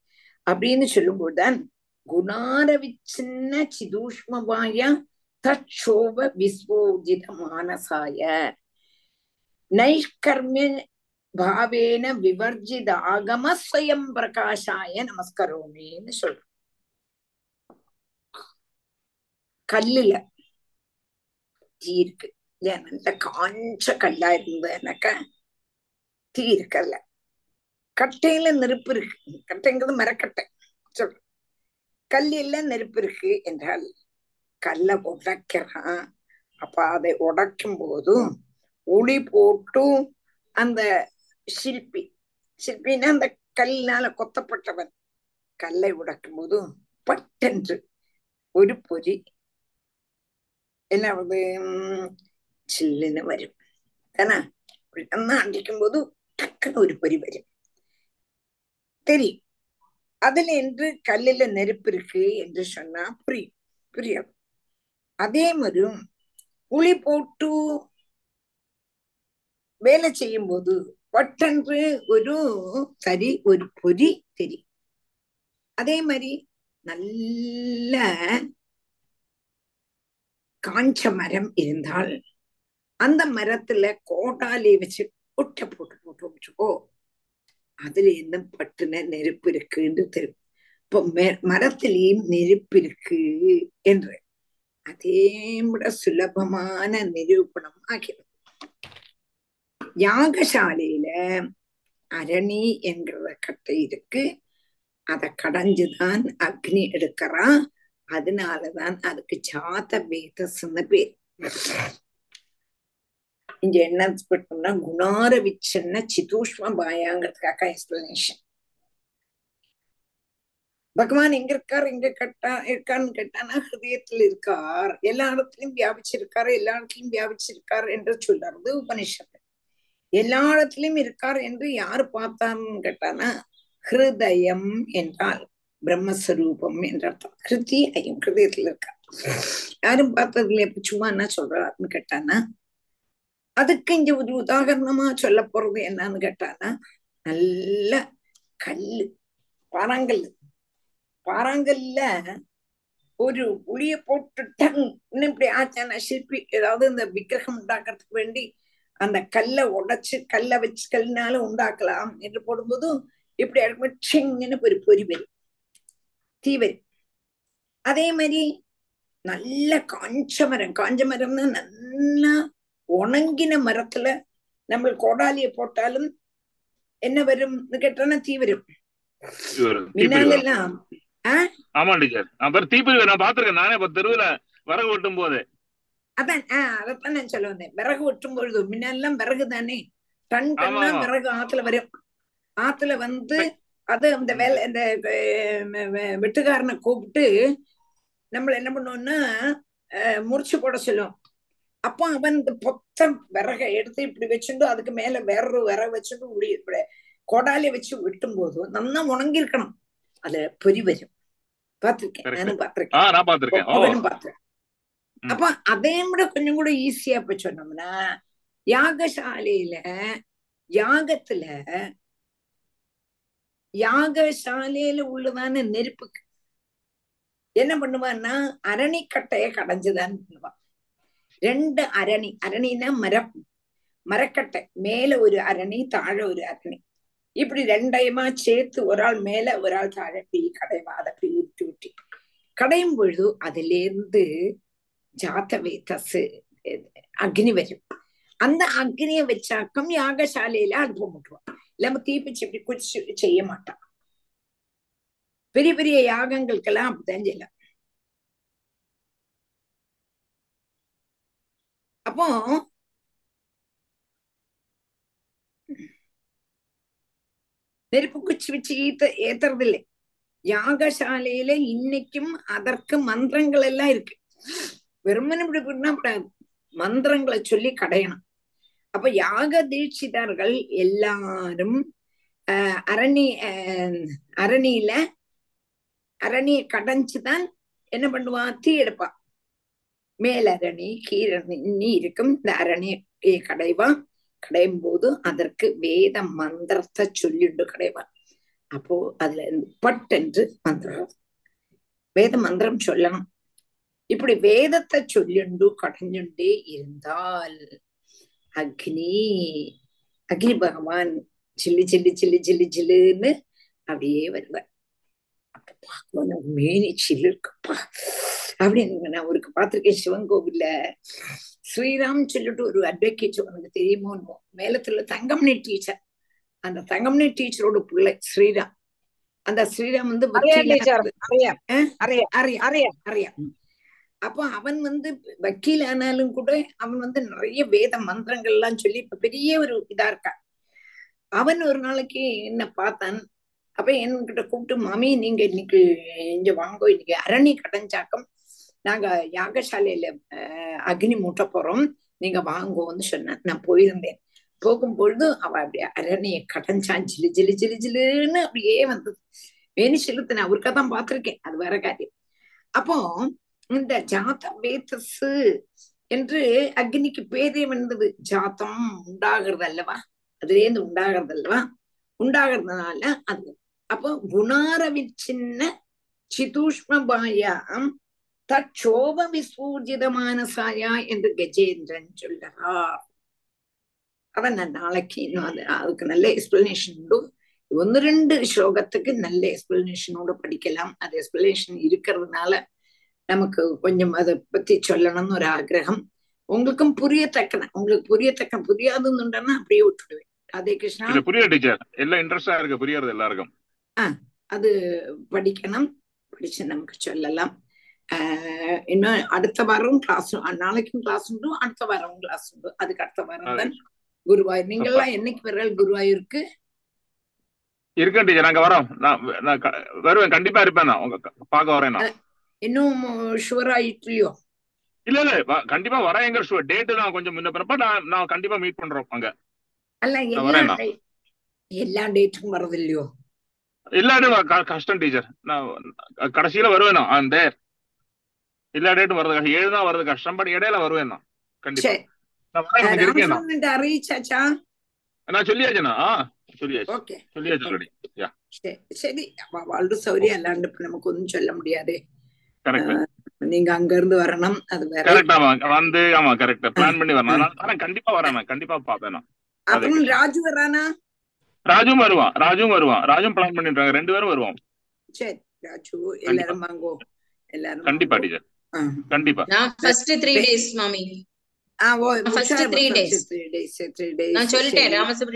A: அப்படின்னு சொல்லும்போதுதான் குணார விச்சின்ன சிதூஷ்மபாய தோப விஸ்வோஜித மானசாய. நைஷ்கர்மின் பாவேன விவர்ஜித ஆகம ஸ்வயம் பிரகாஷாய நமஸ்கரோமேன்னு சொல்றோம் கல்லுல தீ இருக்கு நல்ல காஞ்ச கல்லா இருந்ததுனாக்கா தீ இருக்கல்ல கட்டையில நெருப்பு இருக்கு கட்டைங்கிறது மரக்கட்டை சொல்ற கல்லில நெருப்பு இருக்கு என்றால் கல்லை உடைக்கிறான் அப்ப அதை உடைக்கும் போதும் ஒளி போட்டும் அந்த சிற்பி சிற்பின்னா அந்த கல்லினால கொத்தப்பட்டவன். கல்லை உடைக்கும் போதும் பட்டென்று ஒரு பொறி. என்னாவது சில்லுன்னு வரும். தானா? அண்ணா அடிக்கும் போது டக்குன்னு ஒரு பொறி வரும். தெரியும் அதுல என்று கல்லுல நெருப்பு இருக்கு என்று சொன்னா புரியும் புரியும் அதே மாதிரி புளி போட்டு வேலை செய்யும் போது பட்டென்று ஒரு தறி ஒரு பொறி தெரியும் அதே மாதிரி நல்ல காஞ்ச மரம் இருந்தால் அந்த மரத்துல கோடாலி வச்சு ஒட்ட போட்டு போட்டு வச்சுக்கோ அதுல என்ன பட்டுன நெருப்பு இருக்குன்னு தெரியும் இப்போ மரத்திலையும் நெருப்பு இருக்கு என்று அதே விட சுலபமான நிரூபணம் ஆகிறது யாகசாலையில அரணி என்கிற கட்டை இருக்கு. அதை கடைஞ்சுதான் அக்னி எடுக்கிறான் அதனாலதான் அதுக்கு ஜாத வேதஸ்ன்னு பேர். இங்க என்ன பண்ணோம்னா குணார விச்சன்ன சிதூஷ்ம பாயாங்கிறதுக்காக எக்ஸ்பிளனேஷன் பகவான் எங்க இருக்கார் எங்க கட்டா இருக்கான்னு கேட்டானா ஹிருதயத்தில் இருக்கார். எல்லா இடத்துலயும் வியாபிச்சிருக்காரு எல்லா இடத்துலயும் வியாபிச்சிருக்கார் என்று சொல்றது உபனிஷத்து. எல்லா இடத்துலயும் இருக்கார் என்று யாரு பார்த்தான்னு கேட்டானா ஹிருதயம் என்றால் பிரம்மஸ்வரூபம் என்ற அர்த்தம். ஹிருதி ஐயம் ஹிருதயத்துல இருக்கா யாரும் பார்த்ததுல எப்ப சும்மா என்ன சொல்றாருன்னு கேட்டானா அதுக்கு இங்க ஒரு உதாரணமா சொல்ல போறது என்னன்னு கேட்டானா நல்ல கல்லு பாறாங்கல்லு. பாறாங்கல்ல ஒரு புளிய போட்டுட்டாங்க இன்னும் இப்படி ஆச்சான சிற்பி ஏதாவது இந்த விக்கிரகம் உண்டாக்குறதுக்கு வேண்டி அந்த கல்லை உடைச்சு கல்லை வச்சு கல்லினால உண்டாக்கலாம் என்று போடும்போதும் இப்படி அடுக்கும்போது சிங்கன்னு ஒரு பொறி வரும். தீ வரும். அதே மாதிரி நல்ல காஞ்ச மரம். காஞ்ச மரம்னா நல்லா உணங்கின மரத்துல நம்ம கோடாலிய போட்டாலும் என்ன வரும்னு கேட்டானா தீ வரும். முன்னாலெல்லாம்
E: ஆமா டீச்சர் நான் பாத்திருக்கேன் நானே இப்ப தெருவுல விறகு வெட்டும் போது
A: அதான் ஆஹ் அதைத்தான் நான் சொல்ல வந்தேன். விறகு வெட்டும் பொழுது முன்னெல்லாம் விறகு தானே டன் டன்னா விறகு ஆத்துல வரும் ஆத்துல வந்து அது அந்த வேலை இந்த வெட்டுக்காரனை கூப்பிட்டு நம்மள என்ன பண்ணுவோம்னா முறிச்சு போட சொல்லுவோம். அப்போ அவன் இந்த பொத்த விறகை எடுத்து இப்படி வச்சுட்டு அதுக்கு மேல வேற விறகு வச்சுட்டு இப்படி இப்படி கொடாலி வச்சு வெட்டும் போது நல்லா உணங்கி இருக்கணும் அதுல பொறி வரும். பாத்திருக்கேன் நானும் பாத்திருக்கேன் அவனும் பாத்திருக்கேன் அப்ப அதையும் விட கொஞ்சம் கூட ஈஸியா இப்ப சொன்னோம்னா யாகசாலையில யாகத்துல யாகசாலையில உள்ளதான நெருப்புக்கு என்ன பண்ணுவான்னா அரணிக்கட்டைய கடைஞ்சுதான் பண்ணுவான். ரெண்டு அரணி அரணினா மரம். மரக்கட்டை மேல ஒரு அரணி தாழ ஒரு அரணி. இப்படி ரெண்டையுமா சேர்த்து ஒரு ஆள் மேல ஒரு ஆள் தாழ இப்படி கடைவா அதை அப்படி ஊட்டி ஊட்டி கடையும் பொழுது அதுல இருந்து ஜாத்த வேத்தஸ் அக்னி வரும் அந்த அக்னியை வச்சாக்கம் யாகசாலையில அடுப்பு முட்டுவான் இல்லாம தீப்பிச்சு இப்படி குடிச்சு செய்ய மாட்டான். பெரிய பெரிய யாகங்களுக்கெல்லாம் அப்படித்தான் செய்யலாம். அப்போ நெருப்பு குச்சி வச்சு ஈத்த ஏத்துறது இல்லை யாகசாலையில இன்னைக்கும் அதற்கு மந்திரங்கள் எல்லாம் இருக்கு. வெறுமனே இப்படி பண்ணக்கூடாது மந்திரங்களை சொல்லி கடையணும். அப்ப யாக தீட்சிதர்கள் எல்லாரும் ஆஹ் அரணி அஹ் அரணியில அரணியை கடைஞ்சுதான் என்ன பண்ணுவா? தீ எடுப்பா. மேலரணி கீரணி இருக்கும். இந்த அரணியை கடைவான் கடையும் போது அதற்கு வேத மந்திரத்தை சொல்லிட்டு கடைவான் அப்போ அதுல பட்டென்று மந்திரம். வேத மந்திரம் சொல்லணும். இப்படி வேதத்தை சொல்லிண்டு கடைஞ்சுண்டே இருந்தால் அக்னி அக்னி பகவான் சில்லி சில்லி சில்லி சில்லி சில்லுன்னு அப்படியே வருவார். அப்பா உனக்கு மேனி சிலிருக்குப்பா அப்படின்னு நான் ஒருக்கு பார்த்திருக்கேன் சிவன் கோவில்ல. ஸ்ரீராம் சொல்லிட்டு ஒரு அட்வொகேட் உனக்கு தெரியுமோ மேலத்துல தங்கம்னி டீச்சர் அந்த தங்கம்னி டீச்சரோட பிள்ளை ஸ்ரீராம். அந்த ஸ்ரீராம் வந்து அப்போ அவன் வந்து வக்கீல் ஆனாலும் கூட அவன் வந்து நிறைய வேத மந்திரங்கள் எல்லாம் சொல்லி இப்ப பெரிய ஒரு இதா இருக்கான். அவன் ஒரு நாளைக்கு என்ன பார்த்தான். அப்ப என்கிட்ட கூப்பிட்டு மாமி நீங்க இன்னைக்கு இங்க வாங்கோ இன்னைக்கு அரணி கடைஞ்சாக்கம். நாங்க யாகசாலையில அஹ், அக்னி மூட்ட போறோம். நீங்க வாங்கோன்னு சொன்ன நான் போயிருந்தேன். போகும்பொழுது அவ அப்படியே அரணியை கடைஞ்சான் ஜிலு ஜிலு ஜிலு ஜிலுன்னு அப்படியே வந்தது. வேணி செலுத்தின அவருக்காக தான் பார்த்திருக்கேன். அது வேற காரியம். அப்போ இந்த ஜாத வேதஸ் என்று அக்னிக்கு பேரே வந்தது. ஜாத்தம் உண்டாகிறது அல்லவா? அதுலேருந்து உண்டாகிறது அல்லவா? உண்டாகிறதுனால அது அப்போ குணாரவிச்சின்ன சிதூஷ்மபாயாம் தோப விசூர்ஜித மானசாயா என்று கஜேந்திரன் சொல்லுகிறார் அவன் நான் நாளைக்கு இன்னும் அதுக்கு நல்ல எக்ஸ்பிளனேஷன் உண்டு. ஒன்னு ரெண்டு ஸ்லோகத்துக்கு நல்ல எக்ஸ்பிளனேஷனோட படிக்கலாம். அது எக்ஸ்பிளனேஷன் இருக்கிறதுனால நமக்கு கொஞ்சம் அதை பத்தி சொல்லணும்னு ஒரு ஆகிரகம். உங்களுக்கும் புரியத்தக்கன உங்களுக்கு புரியத்தக்க புரியாதுன்னு அப்படியே விட்டுடுவேன். ராதே கிருஷ்ணா.
E: புரிய டீச்சர். எல்லாம் இன்ட்ரெஸ்டா இருக்கு புரியறது எல்லாருக்கும்.
A: ஆஹ் அது படிக்கணும். படிச்சு நமக்கு சொல்லலாம். ஆஹ் இன்னும் அடுத்த வாரம் கிளாஸ் நாளைக்கும் கிளாஸ் உண்டு அடுத்த வாரம் கிளாஸ் உண்டு. அதுக்கு அடுத்த வாரம் தான் குருவாயூர். நீங்க எல்லாம் என்னைக்கு வர்றால் குருவாயூருக்கு
E: இருக்கேன் டீச்சர். நாங்க வரோம். நான் வருவேன். கண்டிப்பா இருப்பேன் நான். உங்க பார்க்க வரேன்
A: இன்னும் ஷுவர் ஆயிட்டுலையோ
E: இல்ல இல்ல கண்டிப்பா வரேங்கிற ஷுவர் டேட்டு நான் கொஞ்சம் முன்ன பிறப்ப நான் நான் கண்டிப்பா மீட் பண்றோம் அங்க.
A: அல்ல எல்லா எல்லா டேட்டுக்கும் வரதில்லையோ
E: எல்லா கஷ்டம் டீச்சர் நான் கடைசியில வருவேன் நான். அந்த எல்லா டேட்டும் வருது கஷ்டம். ஏழு தான் வருது கஷ்டம் பட் இடையில வருவேன் நான். கண்டிப்பா. நான் இருக்கேன்
A: அறியிச்சாச்சா
E: நான் சொல்லியாச்சுண்ணா சொல்லியாச்சு. சொல்லியாச்சு
A: சரி சரி. அவ- வாழ்ற சௌரியம் அல்லாண்டு இப்ப நமக்கு நீங்க அங்க இருந்து வரணும் அது வேற
E: கரெக்ட் ஆமா வந்து ஆமா கரெக்ட். பிளான் பண்ணி வரணும். வரேன் கண்டிப்பா வரேன் கண்டிப்பா பாப்பேன்
A: அப்புறம் ராஜு வரானா?
E: ராஜும் வருவான் ராஜும் வருவான். ராஜும் பிளான் பண்ணிருக்காங்க ரெண்டு பேரும் வருவோம்.
A: சரி ராஜு எல்லாரும் வாங்கோ. எல்லாரும்
E: கண்டிப்பா. டீச்சர். கண்டிப்பா.
K: நான் ஃபர்ஸ்ட் த்ரீ டேஸ் மாமி.
A: ஆ ஓ
K: first three days.
A: Three days three days
K: நான் சொல்லிட்டேன் ராமசுப்ரமணியம்